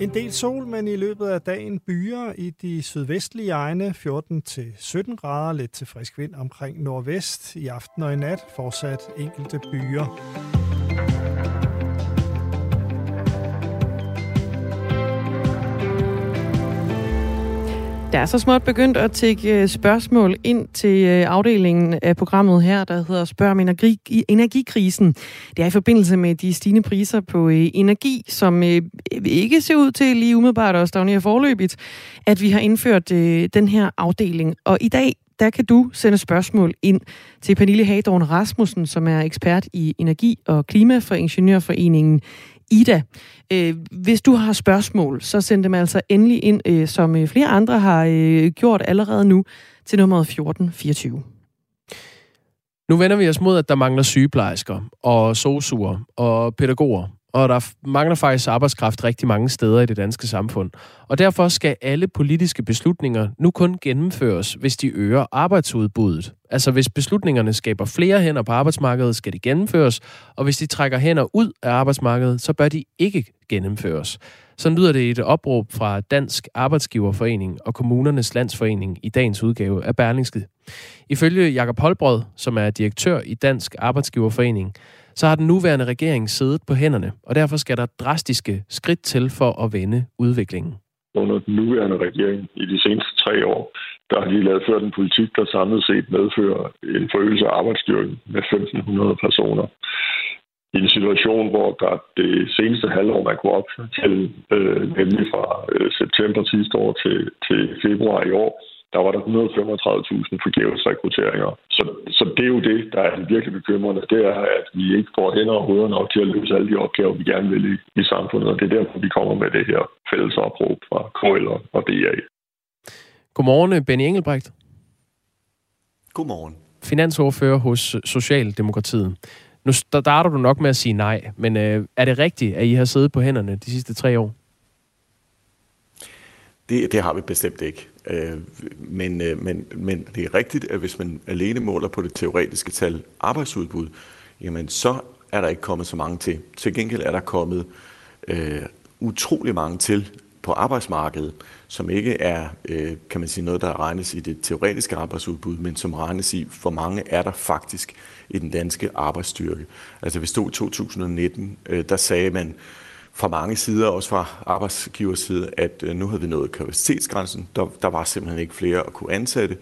En del sol, men i løbet af dagen byer i de sydvestlige egne 14-17 grader, lidt til frisk vind omkring nordvest. I aften og i nat fortsat enkelte byer. Der er så småt begyndt at tække øh, spørgsmål ind til øh, afdelingen af programmet her, der hedder Spørg om energi, energikrisen. Det er i forbindelse med de stigende priser på øh, energi, som ikke ser ud til lige umiddelbart at stagnere forløbigt, at vi har indført den her afdeling. Og i dag, der kan du sende spørgsmål ind til Pernille Hagedorn Rasmussen, som er ekspert i energi og klima for Ingeniørforeningen Ida. Øh, hvis du har spørgsmål, så send dem altså endelig ind, øh, som øh, flere andre har øh, gjort allerede nu, til nummeret 1424. Nu vender vi os mod, at der mangler sygeplejersker og sosuer og pædagoger og der mangler faktisk arbejdskraft rigtig mange steder i det danske samfund. Og derfor skal alle politiske beslutninger nu kun gennemføres, hvis de øger arbejdsudbuddet. Altså hvis beslutningerne skaber flere hænder på arbejdsmarkedet, skal de gennemføres, og hvis de trækker hænder ud af arbejdsmarkedet, så bør de ikke gennemføres. Så lyder det i et opråb fra Dansk Arbejdsgiverforening og Kommunernes Landsforening i dagens udgave af Berlingske. Ifølge Jakob Holbrød, som er direktør i Dansk Arbejdsgiverforening, så har den nuværende regering siddet på hænderne, og derfor skal der drastiske skridt til for at vende udviklingen. Under den nuværende regering i de seneste tre år, der har de lavet ført en politik, der samlet set medfører en forøgelse af arbejdsstyrken med 1.500 personer i en situation, hvor der det seneste halvår, man kunne op til, øh, nemlig fra øh, september sidste år til, til februar i år, der var der 135.000 forgæves rekrutteringer. Så, så det er jo det, der er virkelig bekymrende. Det er, at vi ikke får hænder og hoveder nok til at løse alle de opgaver, vi gerne vil i, i samfundet. Og det er derfor, vi kommer med det her fælles opråb fra KL og DA. Godmorgen, Benny Engelbrecht. Godmorgen. Finansordfører hos Socialdemokratiet. Nu starter du nok med at sige nej, men øh, er det rigtigt, at I har siddet på hænderne de sidste tre år? Det, det har vi bestemt ikke. Øh, men, øh, men, men det er rigtigt, at hvis man alene måler på det teoretiske tal arbejdsudbud, jamen så er der ikke kommet så mange til. Til gengæld er der kommet øh, utrolig mange til på arbejdsmarkedet, som ikke er, øh, kan man sige, noget, der regnes i det teoretiske arbejdsudbud, men som regnes i, hvor mange er der faktisk i den danske arbejdsstyrke. Altså vi stod i 2019, øh, der sagde man fra mange sider, også fra arbejdsgivers side, at øh, nu havde vi nået kapacitetsgrænsen. Der, der var simpelthen ikke flere at kunne ansætte.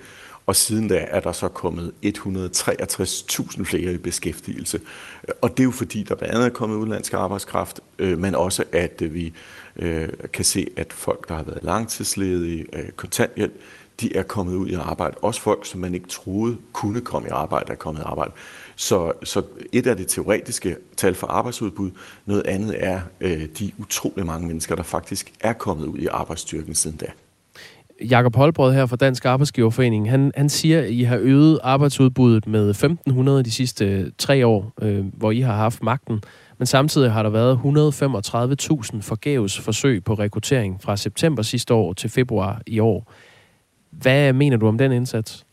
Og siden da er der så kommet 163.000 flere i beskæftigelse. Og det er jo fordi, der blandt andet er kommet udenlandsk arbejdskraft, øh, men også at øh, vi øh, kan se, at folk, der har været langtidsledige, øh, kontanthjælp, de er kommet ud i arbejde. Også folk, som man ikke troede kunne komme i arbejde, er kommet i arbejde. Så, så et af det teoretiske tal for arbejdsudbud, noget andet er øh, de utrolig mange mennesker, der faktisk er kommet ud i arbejdsstyrken siden da. Jakob Holbrød her fra Dansk Arbejdsgiverforening, han, han siger, at I har øget arbejdsudbuddet med 1.500 de sidste tre år, øh, hvor I har haft magten. Men samtidig har der været 135.000 forgæves forsøg på rekruttering fra september sidste år til februar i år. Hvad mener du om den indsats?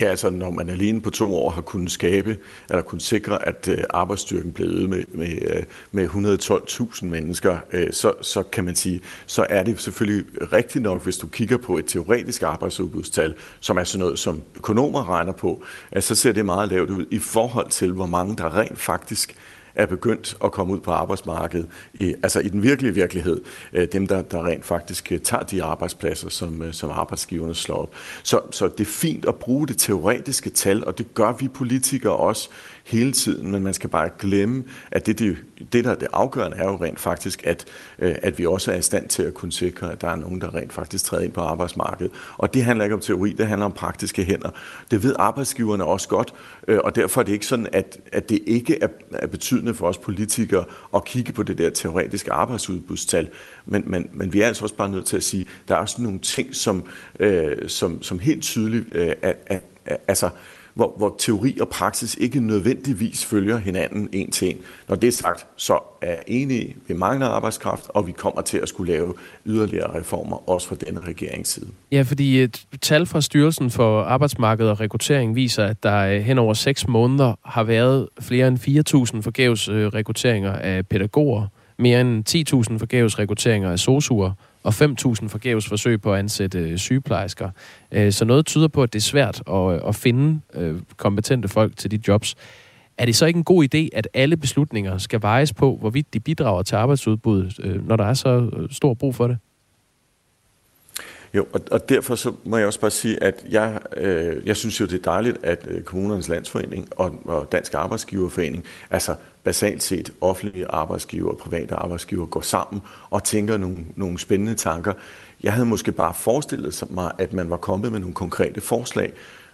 Ja, altså når man alene på to år har kunnet skabe, eller kunnet sikre, at øh, arbejdsstyrken blev øget med, med, øh, med 112.000 mennesker, øh, så, så kan man sige, så er det selvfølgelig rigtigt nok, hvis du kigger på et teoretisk arbejdsudbudstal, som er sådan noget, som økonomer regner på, at så ser det meget lavt ud i forhold til, hvor mange der rent faktisk er begyndt at komme ud på arbejdsmarkedet, i, altså i den virkelige virkelighed, øh, dem der, der rent faktisk øh, tager de arbejdspladser, som, øh, som arbejdsgiverne slår op. Så, så det er fint at bruge det teoretiske tal, og det gør vi politikere også hele tiden, men man skal bare glemme, at det, det, det der er det afgørende, er jo rent faktisk, at, øh, at vi også er i stand til at kunne sikre, at der er nogen, der rent faktisk træder ind på arbejdsmarkedet. Og det handler ikke om teori, det handler om praktiske hænder. Det ved arbejdsgiverne også godt, øh, og derfor er det ikke sådan, at, at det ikke er, er betydende for os politikere at kigge på det der teoretiske arbejdsudbudstal. Men, men, men vi er altså også bare nødt til at sige, at der er også nogle ting, som, øh, som, som helt tydeligt øh, er, er, er, altså, hvor, hvor teori og praksis ikke nødvendigvis følger hinanden en til en. Når det er sagt, så er jeg enig i, vi mangler arbejdskraft, og vi kommer til at skulle lave yderligere reformer, også fra denne regeringsside. Ja, fordi et tal fra Styrelsen for Arbejdsmarked og Rekruttering viser, at der øh, hen over seks måneder har været flere end 4.000 forgæves øh, rekrutteringer af pædagoger, mere end 10.000 forgæves rekrutteringer af sosuer, og 5.000 forgæves forsøg på at ansætte øh, sygeplejersker. Øh, så noget tyder på, at det er svært at, øh, at finde øh, kompetente folk til de jobs. Er det så ikke en god idé, at alle beslutninger skal vejes på, hvorvidt de bidrager til arbejdsudbuddet, øh, når der er så øh, stor brug for det? Jo, og, og derfor så må jeg også bare sige, at jeg, øh, jeg synes jo, det er dejligt, at øh, Kommunernes Landsforening og, og Dansk Arbejdsgiverforening, altså basalt set offentlige arbejdsgiver og private arbejdsgiver, går sammen og tænker nogle, nogle spændende tanker. Jeg havde måske bare forestillet mig, at man var kommet med nogle konkrete forslag,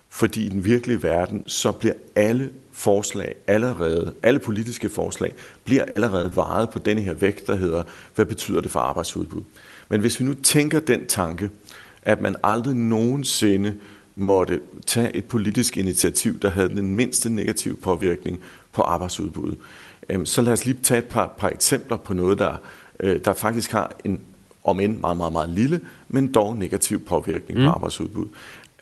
fordi i den virkelige verden, så bliver alle forslag allerede, alle politiske forslag, bliver allerede varet på denne her vægt, der hedder, hvad betyder det for arbejdsudbud? Men hvis vi nu tænker den tanke, at man aldrig nogensinde måtte tage et politisk initiativ, der havde den mindste negative påvirkning på arbejdsudbuddet, Øhm, så lad os lige tage et par, par eksempler på noget, der, øh, der faktisk har en, om end meget, meget, meget lille, men dog negativ påvirkning mm. på arbejdsudbud.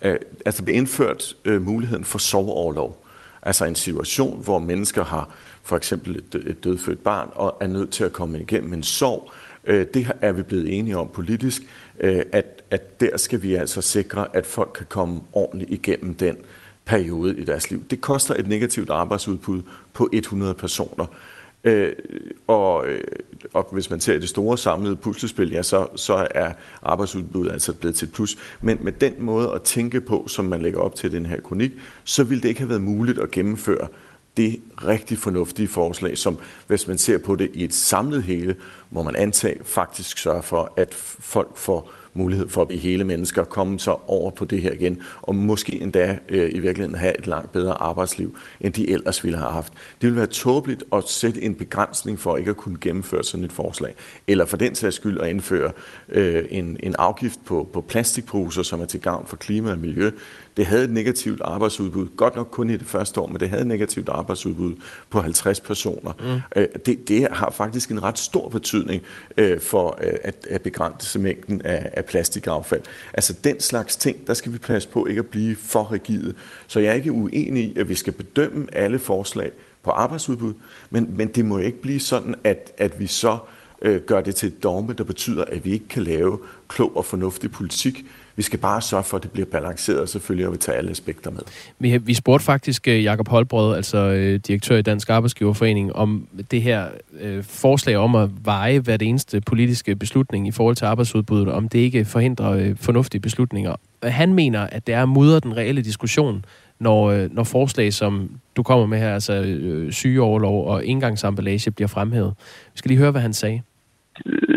Øh, altså bliver indført øh, muligheden for soveoverlov. Altså en situation, hvor mennesker har for eksempel et, et dødfødt barn og er nødt til at komme igennem en sorg. Øh, det er vi blevet enige om politisk, øh, at, at der skal vi altså sikre, at folk kan komme ordentligt igennem den periode i deres liv. Det koster et negativt arbejdsudbud på 100 personer. Øh, og, øh, og hvis man ser det store samlede puslespil, ja, så, så er arbejdsudbuddet altså blevet til et plus. Men med den måde at tænke på, som man lægger op til den her kronik, så ville det ikke have været muligt at gennemføre det rigtig fornuftige forslag, som hvis man ser på det i et samlet hele, må man antage faktisk sørge for, at folk får mulighed for at blive hele mennesker, komme så over på det her igen, og måske endda øh, i virkeligheden have et langt bedre arbejdsliv, end de ellers ville have haft. Det ville være tåbeligt at sætte en begrænsning for ikke at kunne gennemføre sådan et forslag, eller for den sags skyld at indføre øh, en, en afgift på, på plastikposer, som er til gavn for klima og miljø. Det havde et negativt arbejdsudbud, godt nok kun i det første år, men det havde et negativt arbejdsudbud på 50 personer. Mm. Øh, det, det har faktisk en ret stor betydning øh, for øh, at, at begrænse mængden af, af plastikaffald. Altså den slags ting, der skal vi passe på ikke at blive for rigide. Så jeg er ikke uenig i, at vi skal bedømme alle forslag på arbejdsudbud, men, men det må ikke blive sådan, at, at vi så øh, gør det til et dogme, der betyder, at vi ikke kan lave klog og fornuftig politik, vi skal bare sørge for, at det bliver balanceret, og selvfølgelig at vi tager alle aspekter med. Vi, vi spurgte faktisk øh, Jakob Holbrød, altså øh, direktør i Dansk Arbejdsgiverforening, om det her øh, forslag om at veje hvert eneste politiske beslutning i forhold til arbejdsudbuddet, om det ikke forhindrer øh, fornuftige beslutninger. Han mener, at det er mudder den reelle diskussion, når, øh, når forslag, som du kommer med her, altså øh, sygeoverlov og indgangsemballage, bliver fremhævet. Vi skal lige høre, hvad han sagde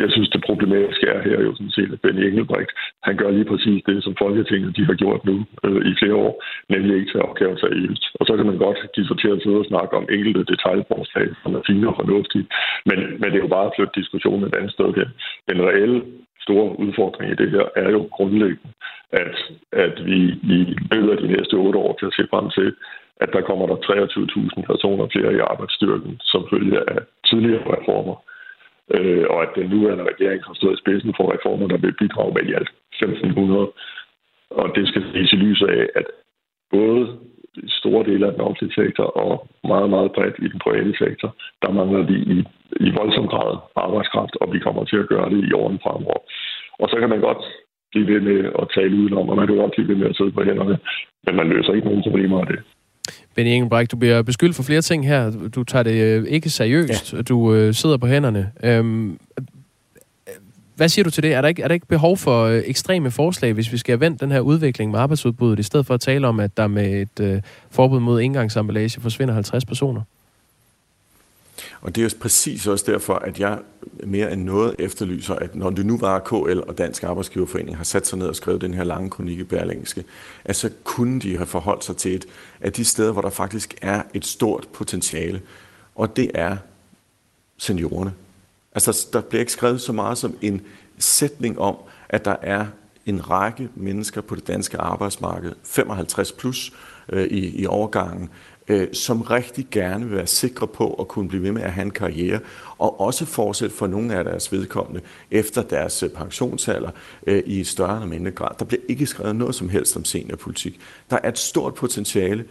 jeg synes, det problematiske er her jo sådan set, at Benny Engelbrecht, han gør lige præcis det, som Folketinget de har gjort nu øh, i flere år, nemlig ikke til opgaven seriøst. Og så kan man godt give sig til at sidde og snakke om enkelte detaljforslag, som er fine og fornuftige, men, men det er jo bare at flytte diskussionen et andet sted hen. Den reelle store udfordring i det her er jo grundlæggende, at, at vi i løbet af de næste otte år kan se frem til, at der kommer der 23.000 personer flere i arbejdsstyrken som følge af tidligere reformer øh, og at den nuværende regering har stået i spidsen for reformer, der vil bidrage med i alt 1.500. Og det skal ses i lyset af, at både store dele af den offentlige sektor og meget, meget bredt i den private sektor, der mangler vi i, i voldsom grad arbejdskraft, og vi kommer til at gøre det i årene fremover. Og så kan man godt blive ved med at tale udenom, og man kan godt blive ved med at sidde på hænderne, men man løser ikke nogen problemer af det. Benny Engelbrecht, du bliver beskyldt for flere ting her. Du tager det øh, ikke seriøst. Ja. Du øh, sidder på hænderne. Øhm, hvad siger du til det? Er der, ikke, er der ikke behov for øh, ekstreme forslag, hvis vi skal have vendt den her udvikling med arbejdsudbuddet, i stedet for at tale om, at der med et øh, forbud mod indgangsemballage forsvinder 50 personer? Og det er jo præcis også derfor, at jeg mere end noget efterlyser, at når det nu var KL og Dansk Arbejdsgiverforening har sat sig ned og skrevet den her lange kronik i Berlingske, at så kunne de have forholdt sig til et af de steder, hvor der faktisk er et stort potentiale, og det er seniorerne. Altså, der bliver ikke skrevet så meget som en sætning om, at der er en række mennesker på det danske arbejdsmarked, 55 plus øh, i, i overgangen, øh, som rigtig gerne vil være sikre på at kunne blive ved med at have en karriere, og også fortsætte for nogle af deres vedkommende efter deres øh, pensionsalder øh, i et større eller mindre grad. Der bliver ikke skrevet noget som helst om seniorpolitik. Der er et stort potentiale.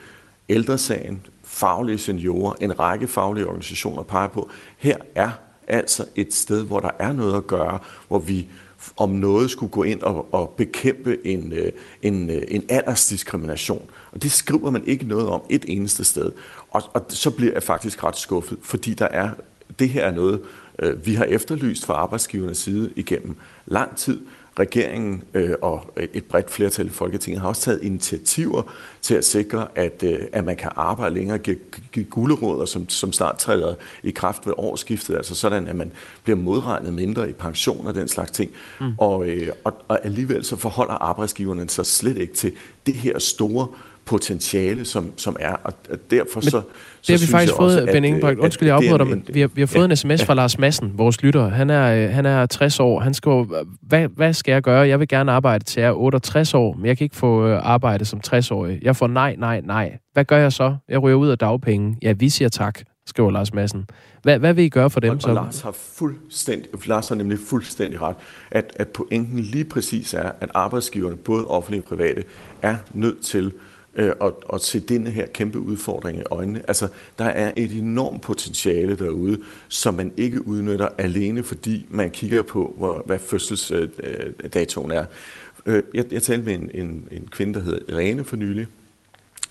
Ældresagen, faglige seniorer, en række faglige organisationer peger på, her er altså et sted, hvor der er noget at gøre, hvor vi om noget skulle gå ind og, og bekæmpe en, øh, en, øh, en aldersdiskrimination. Og det skriver man ikke noget om et eneste sted. Og, og så bliver jeg faktisk ret skuffet, fordi der er, det her er noget, øh, vi har efterlyst fra arbejdsgivernes side igennem lang tid, regeringen øh, og et bredt flertal i Folketinget har også taget initiativer til at sikre, at, øh, at man kan arbejde længere, give, give guleråder, som, som snart træder i kraft ved årsskiftet, altså sådan, at man bliver modregnet mindre i pension og den slags ting. Mm. Og, og, og alligevel så forholder arbejdsgiverne sig slet ikke til det her store potentiale, som, som er. Og derfor så, Men det har vi faktisk fået, også, Ben Ingebrigt. Undskyld, jeg afbryder dig, men vi har, vi har fået ja, en sms ja. fra Lars Madsen, vores lytter. Han er, han er 60 år. Han skriver, hvad, hvad skal jeg gøre? Jeg vil gerne arbejde til jeg er 68 år, men jeg kan ikke få øh, arbejde som 60-årig. Jeg får nej, nej, nej. Hvad gør jeg så? Jeg ryger ud af dagpenge. Ja, vi siger tak. skriver Lars Madsen. Hvad, hvad vil I gøre for dem? Og, og Lars har fuldstændig, Lars har nemlig fuldstændig ret, at, at pointen lige præcis er, at arbejdsgiverne, både offentlige og private, er nødt til øh, at, at se denne her kæmpe udfordring i øjnene. Altså, der er et enormt potentiale derude, som man ikke udnytter alene, fordi man kigger på, hvor, hvad fødselsdatoen er. Øh, jeg, jeg talte med en, en, en kvinde, der hedder Irene for nylig,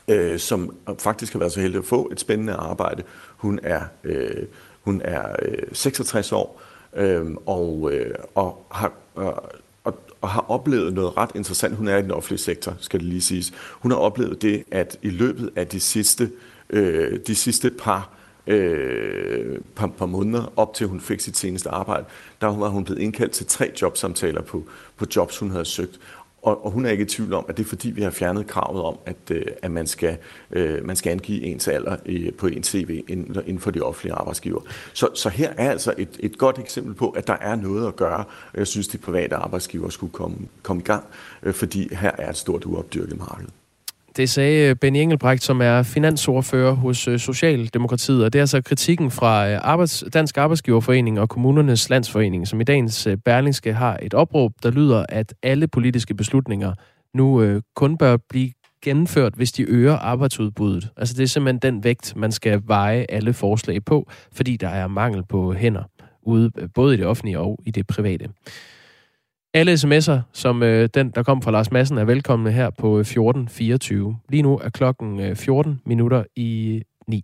øh, som faktisk har været så heldig at få et spændende arbejde. Hun er, øh, hun er øh, 66 år øh, og, øh, og, har, og, og har oplevet noget ret interessant. Hun er i den offentlige sektor, skal det lige siges. Hun har oplevet det, at i løbet af de sidste, øh, de sidste par øh, par, par måneder, op til hun fik sit seneste arbejde, der var hun blevet indkaldt til tre jobsamtaler på, på jobs, hun havde søgt. Og, og hun er ikke i tvivl om, at det er fordi, vi har fjernet kravet om, at, øh, at man, skal, øh, man skal angive ens alder i, på en CV inden, inden for de offentlige arbejdsgiver. Så, så her er altså et, et godt eksempel på, at der er noget at gøre. Jeg synes, de private arbejdsgiver skulle komme, komme i gang, øh, fordi her er et stort uopdyrket marked. Det sagde øh, Benny Engelbrecht, som er finansordfører hos øh, Socialdemokratiet, og det er altså kritikken fra øh, Arbejds, Dansk Arbejdsgiverforening og Kommunernes Landsforening, som i dagens Berlingske har et opråb, der lyder, at alle politiske beslutninger nu kun bør blive gennemført, hvis de øger arbejdsudbuddet. Altså det er simpelthen den vægt, man skal veje alle forslag på, fordi der er mangel på hænder ude både i det offentlige og i det private. Alle sms'er, som øh, den, der kom fra Lars Madsen, er velkomne her på øh, 1424. Lige nu er klokken øh, 14 minutter i 9.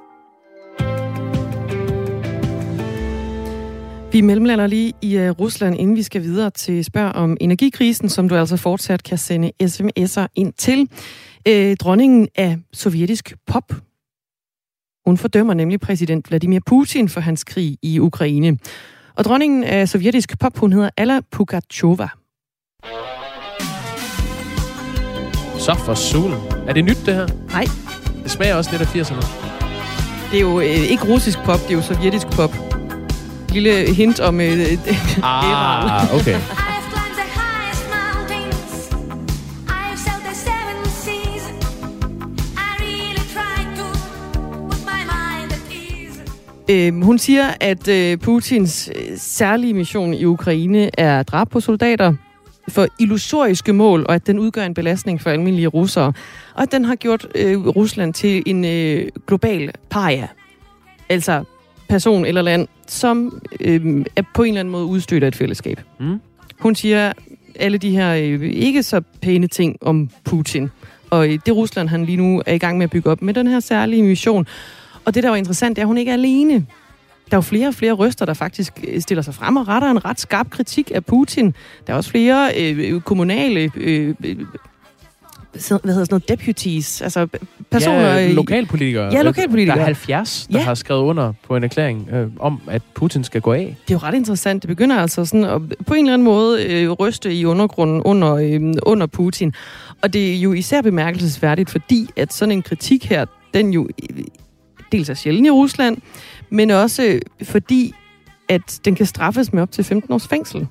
Vi mellemlander lige i uh, Rusland, inden vi skal videre til spørg om energikrisen, som du altså fortsat kan sende sms'er ind til. Uh, dronningen af sovjetisk pop. Hun fordømmer nemlig præsident Vladimir Putin for hans krig i Ukraine. Og dronningen af sovjetisk pop, hun hedder Alla Pugacheva. Så for solen. Er det nyt, det her? Nej. Det smager også lidt af 80'erne. Det er jo øh, ikke russisk pop, det er jo sovjetisk pop lille hint om øh, (laughs) ah, okay. (laughs) Øh, hun siger, at øh, Putins øh, særlige mission i Ukraine er drab på soldater for illusoriske mål, og at den udgør en belastning for almindelige russere. Og at den har gjort øh, Rusland til en øh, global paria. Altså person eller land, som øh, er på en eller anden måde udstødt af et fællesskab. Mm. Hun siger alle de her øh, ikke så pæne ting om Putin. Og øh, det Rusland, han lige nu er i gang med at bygge op med den her særlige mission. Og det, der var interessant, det er, at hun ikke er alene. Der er jo flere og flere røster, der faktisk øh, stiller sig frem og retter en ret skarp kritik af Putin. Der er også flere øh, kommunale øh, hvad hedder sådan noget, deputies, altså personer... Ja, lokalpolitikere. Ja, lokalpolitikere. Der er 70, der ja. har skrevet under på en erklæring øh, om, at Putin skal gå af. Det er jo ret interessant. Det begynder altså sådan at på en eller anden måde øh, ryste i undergrunden under, øh, under Putin. Og det er jo især bemærkelsesværdigt, fordi at sådan en kritik her, den jo øh, dels er sjældent i Rusland, men også fordi, at den kan straffes med op til 15 års fængsel,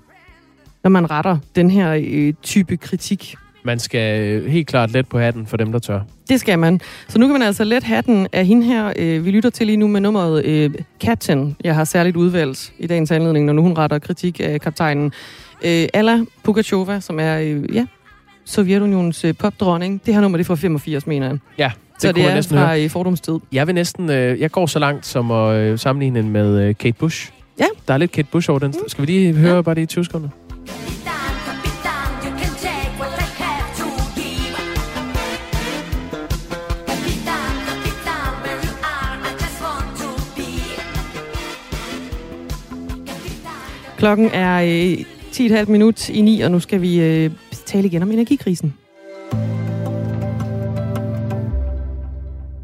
når man retter den her øh, type kritik man skal øh, helt klart let på hatten for dem, der tør. Det skal man. Så nu kan man altså let hatten af hende her. Øh, vi lytter til lige nu med nummeret øh, Captain. Jeg har særligt udvalgt i dagens anledning, når nu hun retter kritik af kaptajnen. Øh, Alla Pugacheva, som er øh, ja, Sovjetunionens øh, popdronning. Det her nummer det er fra 85, mener jeg. Ja, det så det er næsten fra høre. fordomstid. Jeg vil næsten, øh, jeg går så langt som at øh, sammenligne den med øh, Kate Bush. Ja. Der er lidt Kate Bush over den. Mm. Skal vi lige høre ja. bare det i 20 sekunder? Klokken er øh, 10,5 minut i 9, og nu skal vi øh, tale igen om energikrisen.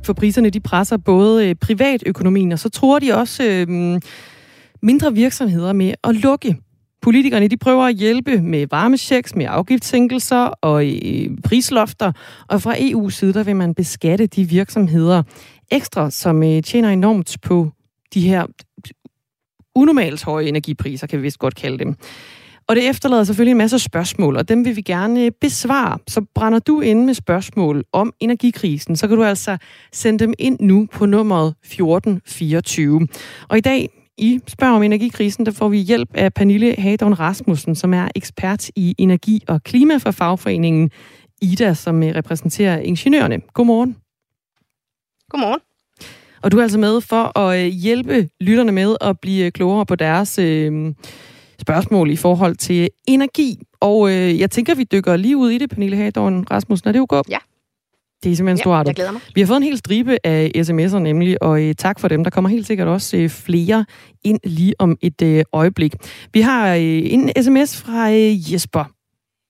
For priserne de presser både øh, privatøkonomien, og så tror de også øh, mindre virksomheder med at lukke. Politikerne de prøver at hjælpe med varmechecks, med afgiftssænkelser og øh, prislofter. Og fra EU's side der vil man beskatte de virksomheder ekstra, som øh, tjener enormt på de her unormalt høje energipriser, kan vi vist godt kalde dem. Og det efterlader selvfølgelig en masse spørgsmål, og dem vil vi gerne øh, besvare. Så brænder du ind med spørgsmål om energikrisen, så kan du altså sende dem ind nu på nummeret 1424. Og i dag i Spørg om energikrisen, der får vi hjælp af Pernille Hadon Rasmussen, som er ekspert i energi og klima for fagforeningen IDA, som øh, repræsenterer ingeniørerne. Godmorgen. Godmorgen. Og du er altså med for at øh, hjælpe lytterne med at blive klogere på deres øh, spørgsmål i forhold til energi. Og øh, jeg tænker, vi dykker lige ud i det, Pernille Hadorn Rasmussen. Er det jo? Ja. Det er simpelthen ja, stort. jeg glæder mig. Vi har fået en hel stribe af sms'er nemlig, og øh, tak for dem. Der kommer helt sikkert også øh, flere ind lige om et øh, øjeblik. Vi har øh, en sms fra øh, Jesper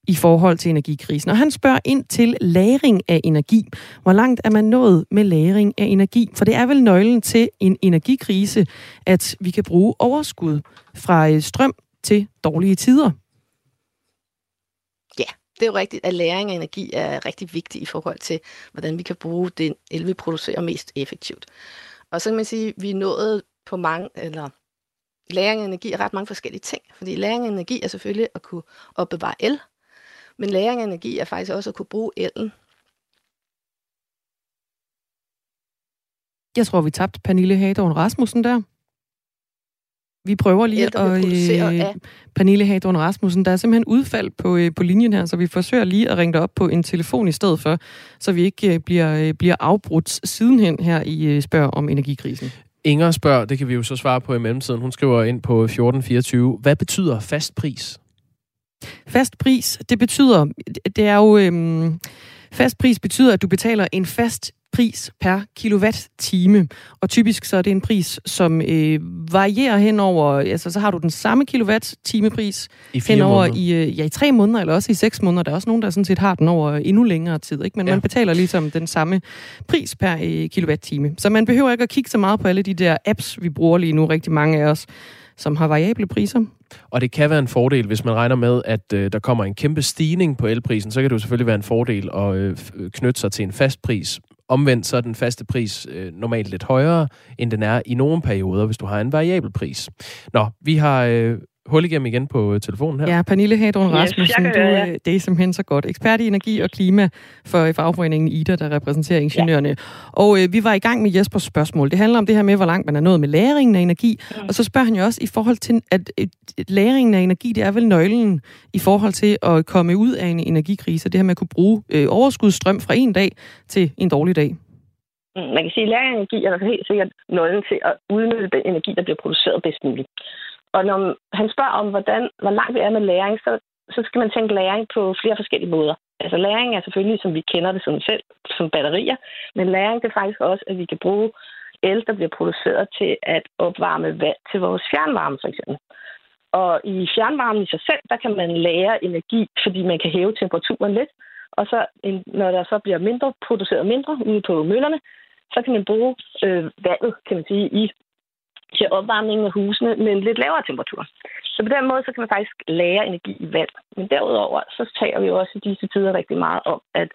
i forhold til energikrisen. Og han spørger ind til lagring af energi. Hvor langt er man nået med lagring af energi? For det er vel nøglen til en energikrise, at vi kan bruge overskud fra øh, strøm til dårlige tider. Ja, det er jo rigtigt, at lagring af energi er rigtig vigtig i forhold til, hvordan vi kan bruge den el, vi producerer mest effektivt. Og så kan man sige, at vi er nået på mange, eller lagring af energi er ret mange forskellige ting. Fordi lagring af energi er selvfølgelig at kunne opbevare el, men lagring af energi er faktisk også at kunne bruge elen. Jeg tror, vi tabte Pernille Hadorn Rasmussen der. Vi prøver lige at... Øh, Pernille Hadorn Rasmussen, der er simpelthen udfald på, øh, på linjen her, så vi forsøger lige at ringe dig op på en telefon i stedet for, så vi ikke øh, bliver, øh, bliver afbrudt sidenhen her i øh, spørg om energikrisen. Inger spørger, det kan vi jo så svare på i mellemtiden. Hun skriver ind på 1424. Hvad betyder fast pris? Fast pris, det betyder, det er jo, øhm, fast pris betyder, at du betaler en fast pris per kilowatt-time. Og typisk så er det en pris, som øh, varierer henover, altså så har du den samme kilowatt-time-pris henover måneder. i, øh, ja, i tre måneder, eller også i seks måneder. Der er også nogen, der sådan set har den over endnu længere tid. Ikke? Men ja. man betaler ligesom den samme pris per øh, kilowatt-time. Så man behøver ikke at kigge så meget på alle de der apps, vi bruger lige nu, rigtig mange af os, som har variable priser. Og det kan være en fordel, hvis man regner med, at øh, der kommer en kæmpe stigning på elprisen, så kan det jo selvfølgelig være en fordel at øh, øh knytte sig til en fast pris. Omvendt så er den faste pris øh, normalt lidt højere, end den er i nogle perioder, hvis du har en variabel pris. Nå, vi har øh, hul igennem igen på øh, telefonen her. Ja, Pernille Hadron Yes, Rasmussen, du, høre jer. øh, det er simpelthen så godt. Ekspert i energi og klima for fagforeningen IDA, der repræsenterer ingeniørerne. Ja. Og øh, vi var i gang med Jespers spørgsmål. Det handler om det her med, hvor langt man er nået med lagringen af energi. Mm. Og så spørger han jo også i forhold til, at øh, lagringen af energi, det er vel nøglen i forhold til at komme ud af en energikrise. Det her med at kunne bruge øh, overskudsstrøm fra en dag til en dårlig dag. Mm, Man kan sige, at lagring af energi er helt sikkert nøglen til at udnytte den energi, der bliver produceret bedst muligt. Og når han spørger om, hvordan, hvor langt vi er med læring, så, så skal man tænke læring på flere forskellige måder. Altså læring er selvfølgelig, som vi kender det som selv, som batterier, men læring det er faktisk også, at vi kan bruge el, der bliver produceret til at opvarme vand til vores fjernvarme, for eksempel. Og i fjernvarmen i sig selv, der kan man lære energi, fordi man kan hæve temperaturen lidt. Og så, når der så bliver mindre, produceret mindre ude på møllerne, så kan man bruge øh, vandet, kan man sige, i til opvarmningen af husene med en lidt lavere temperatur. Så på den måde, så kan man faktisk lære energi i vand. Men derudover, så taler vi jo også i disse tider rigtig meget om, at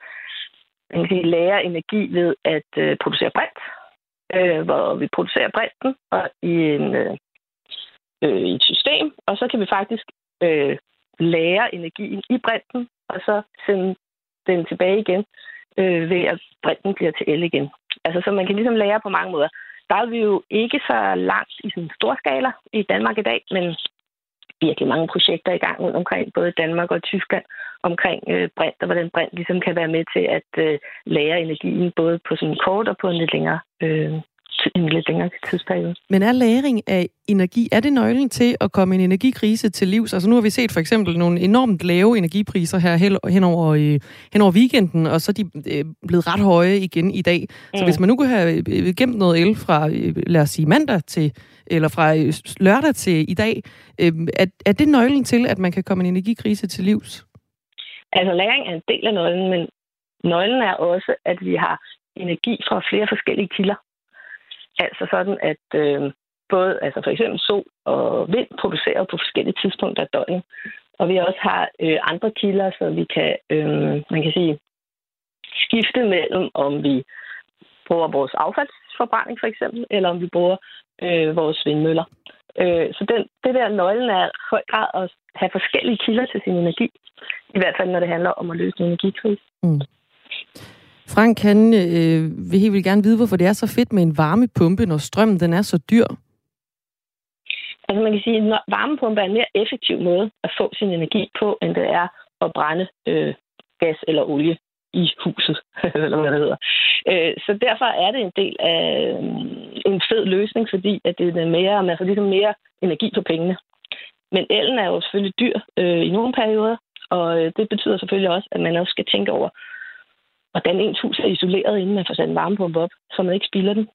man kan lære energi ved at øh, producere brint, øh, hvor vi producerer brinten og i, en, øh, øh, i et system, og så kan vi faktisk øh, lære energien i brinten, og så sende den tilbage igen, øh, ved at brinten bliver til el igen. Altså, så man kan ligesom lære på mange måder. Der er vi jo ikke så langt i sådan stor skala i Danmark i dag, men virkelig mange projekter i gang rundt omkring, både i Danmark og Tyskland, omkring øh, brint, og hvordan brint ligesom kan være med til at øh, lære energien, både på sådan kort og på en lidt længere, øh, en lidt længere tidsperiode. Men er lagring af energi, er det nøglen til at komme en energikrise til livs? Altså nu har vi set for eksempel nogle enormt lave energipriser her hen over, hen over weekenden, og så er de øh, blevet ret høje igen i dag. Så Mm. hvis man nu kunne have øh, gemt noget el fra, øh, lad os sige mandag til, eller fra lørdag til i dag, er, er det nøglen til, at man kan komme en energikrise til livs? Altså læring er en del af nøglen, men nøglen er også, at vi har energi fra flere forskellige kilder. Altså sådan, at øh, både altså for eksempel sol og vind producerer på forskellige tidspunkter af døgnet. Og vi også har øh, andre kilder, så vi kan, øh, man kan sige, skifte mellem, om vi bruger vores affaldsforbrænding for eksempel, eller om vi bruger øh, vores vindmøller. Øh, så den, det der nøglen er høj grad at have forskellige kilder til sin energi. I hvert fald, når det handler om at løse en energikrise. Mm. Frank, han øh, vil helt vildt gerne vide, hvorfor det er så fedt med en varmepumpe, når strømmen den er så dyr. Altså man kan sige, at varmepumpe er en mere effektiv måde at få sin energi på, end det er at brænde øh, gas eller olie i huset, (laughs) eller hvad det hedder. Øh, så derfor er det en del af øh, en fed løsning, fordi at det er mere, man får ligesom mere energi på pengene. Men elen er jo selvfølgelig dyr øh, i nogle perioder, og øh, det betyder selvfølgelig også, at man også skal tænke over, hvordan ens hus er isoleret, inden man får sat en varmepumpe op, så man ikke spilder den.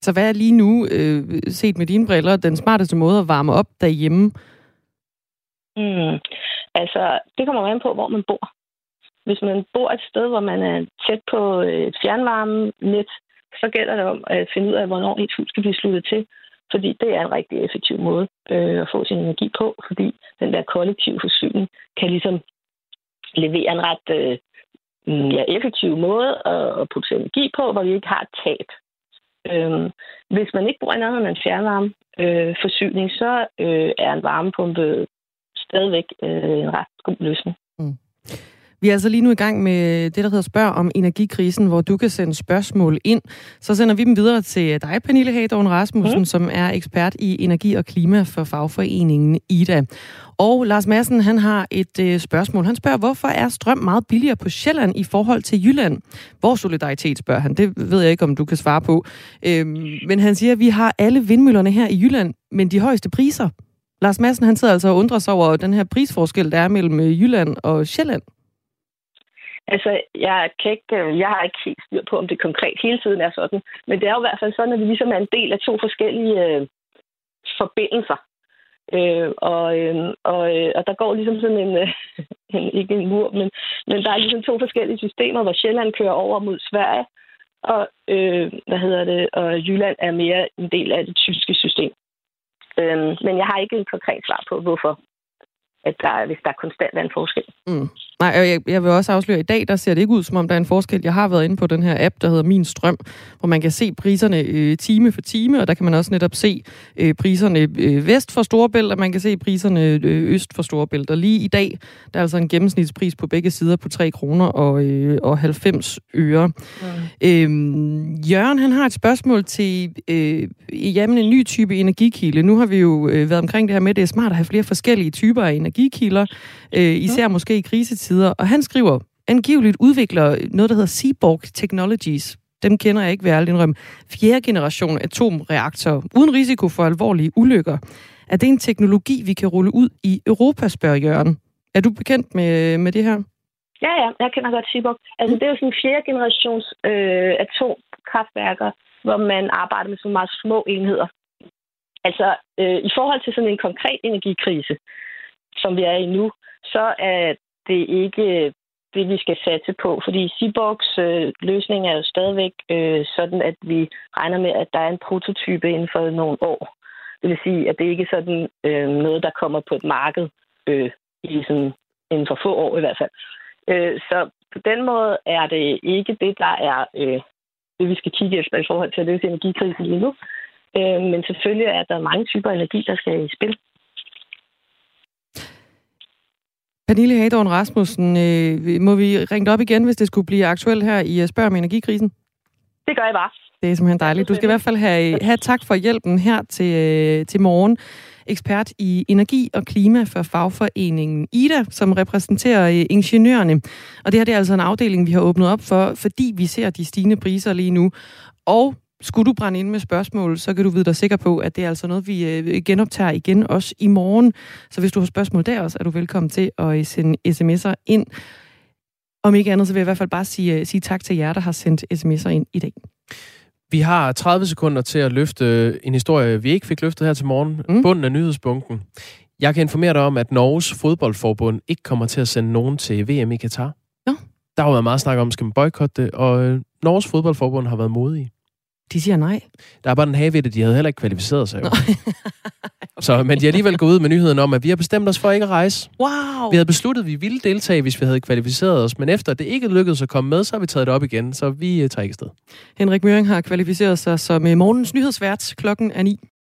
Så hvad er lige nu, øh, set med dine briller, den smarteste måde at varme op derhjemme? Mm. Altså, det kommer an på, hvor man bor. Hvis man bor et sted, hvor man er tæt på et fjernvarmenet, så gælder det om at finde ud af, hvornår et hus skal blive sluttet til. Fordi det er en rigtig effektiv måde øh, at få sin energi på, fordi den der kollektive forsyning kan ligesom levere en ret øh, ja, effektiv måde at, at producere energi på, hvor vi ikke har tab. Øh, hvis man ikke bruger en anden en fjernvarmeforsyning, øh, forsyning, så øh, er en varmepumpe stadigvæk øh, en ret god løsning. Mm. Vi er altså lige nu i gang med det, der hedder Spørg om energikrisen, hvor du kan sende spørgsmål ind. Så sender vi dem videre til dig, Pernille Hagedorn Rasmussen, mm. som er ekspert i energi og klima for fagforeningen IDA. Og Lars Madsen, han har et øh, spørgsmål. Han spørger, hvorfor er strøm meget billigere på Sjælland i forhold til Jylland? Hvor solidaritet, spørger han. Det ved jeg ikke, om du kan svare på. Øhm, men han siger, at vi har alle vindmøllerne her i Jylland, men de højeste priser. Lars Madsen, han sidder altså og undrer sig over den her prisforskel, der er mellem øh, Jylland og Sjælland. Altså, jeg, kan ikke, øh, jeg har ikke helt styr på, om det konkret hele tiden er sådan. Men det er jo i hvert fald sådan, at vi ligesom er en del af to forskellige øh, forbindelser. Øh, og, øh, og, øh, og der går ligesom sådan en, øh, (laughs) en, ikke en mur, men, men der er ligesom to forskellige systemer, hvor Sjælland kører over mod Sverige, og, øh, hvad hedder det, og Jylland er mere en del af det tyske system. Øh, men jeg har ikke en konkret svar på, hvorfor at der, hvis der konstant er en forskel. Mm. Nej, jeg, jeg vil også afsløre, at i dag der ser det ikke ud, som om der er en forskel. Jeg har været inde på den her app, der hedder Min Strøm, hvor man kan se priserne øh, time for time, og der kan man også netop se øh, priserne øh, vest for Storebælt, og man kan se priserne øh, øst for Storebælt. Og lige i dag, der er altså en gennemsnitspris på begge sider på 3 kroner og, øh, og 90 øre. Mm. Øhm, Jørgen, han har et spørgsmål til øh, jamen, en ny type energikilde. Nu har vi jo øh, været omkring det her med, at det er smart at have flere forskellige typer af energikilder, øh, især måske i krisetid sider, og han skriver, angiveligt udvikler noget, der hedder Seaborg Technologies. Dem kender jeg ikke, vil jeg indrømme. Fjerde generation atomreaktor, uden risiko for alvorlige ulykker. Er det en teknologi, vi kan rulle ud i Europa, spørger Jørgen. Er du bekendt med, med det her? Ja, ja, jeg kender godt Seaborg. Altså, mm. det er jo sådan fjerde generations øh, atomkraftværker, hvor man arbejder med så meget små enheder. Altså, øh, i forhold til sådan en konkret energikrise, som vi er i nu, så er det ikke øh, det, vi skal satse på. Fordi Seaborgs øh, løsning er jo stadigvæk øh, sådan, at vi regner med, at der er en prototype inden for nogle år. Det vil sige, at det ikke er sådan øh, noget, der kommer på et marked øh, i sådan, inden for få år i hvert fald. Øh, så på den måde er det ikke det, der er øh, det, vi skal kigge efter i forhold til at løse energikrisen lige nu. Øh, men selvfølgelig er der mange typer energi, der skal i spil. Pernille Hadorn Rasmussen, øh, må vi ringe op igen, hvis det skulle blive aktuelt her i øh, Spørg om energikrisen? Det gør jeg bare. Det er simpelthen dejligt. Du skal i hvert fald have, have tak for hjælpen her til, øh, til morgen. Ekspert i energi og klima for fagforeningen IDA, som repræsenterer øh, ingeniørerne. Og det her det er altså en afdeling, vi har åbnet op for, fordi vi ser de stigende priser lige nu. Og skulle du brænde ind med spørgsmål, så kan du vide dig sikker på, at det er altså noget, vi øh, genoptager igen også i morgen. Så hvis du har spørgsmål der også, er du velkommen til at øh, sende sms'er ind. Om ikke andet, så vil jeg i hvert fald bare sige, øh, sige tak til jer, der har sendt sms'er ind i dag. Vi har 30 sekunder til at løfte en historie, vi ikke fik løftet her til morgen. Mm. Bunden af nyhedsbunken. Jeg kan informere dig om, at Norges fodboldforbund ikke kommer til at sende nogen til VM i Katar. Ja. Der har været meget snak om, skal man boykotte det, og Norges fodboldforbund har været modige. De siger nej. Der er bare den have ved det, de havde heller ikke kvalificeret sig. Jo. (laughs) Så, men de har alligevel gået ud med nyheden om, at vi har bestemt os for ikke at rejse. Wow! Vi havde besluttet, at vi ville deltage, hvis vi havde kvalificeret os, men efter det ikke lykkedes at komme med, så har vi taget det op igen, så vi uh, tager ikke sted. Henrik Møring har kvalificeret sig som øh, morgens nyhedsvært. Klokken er 9.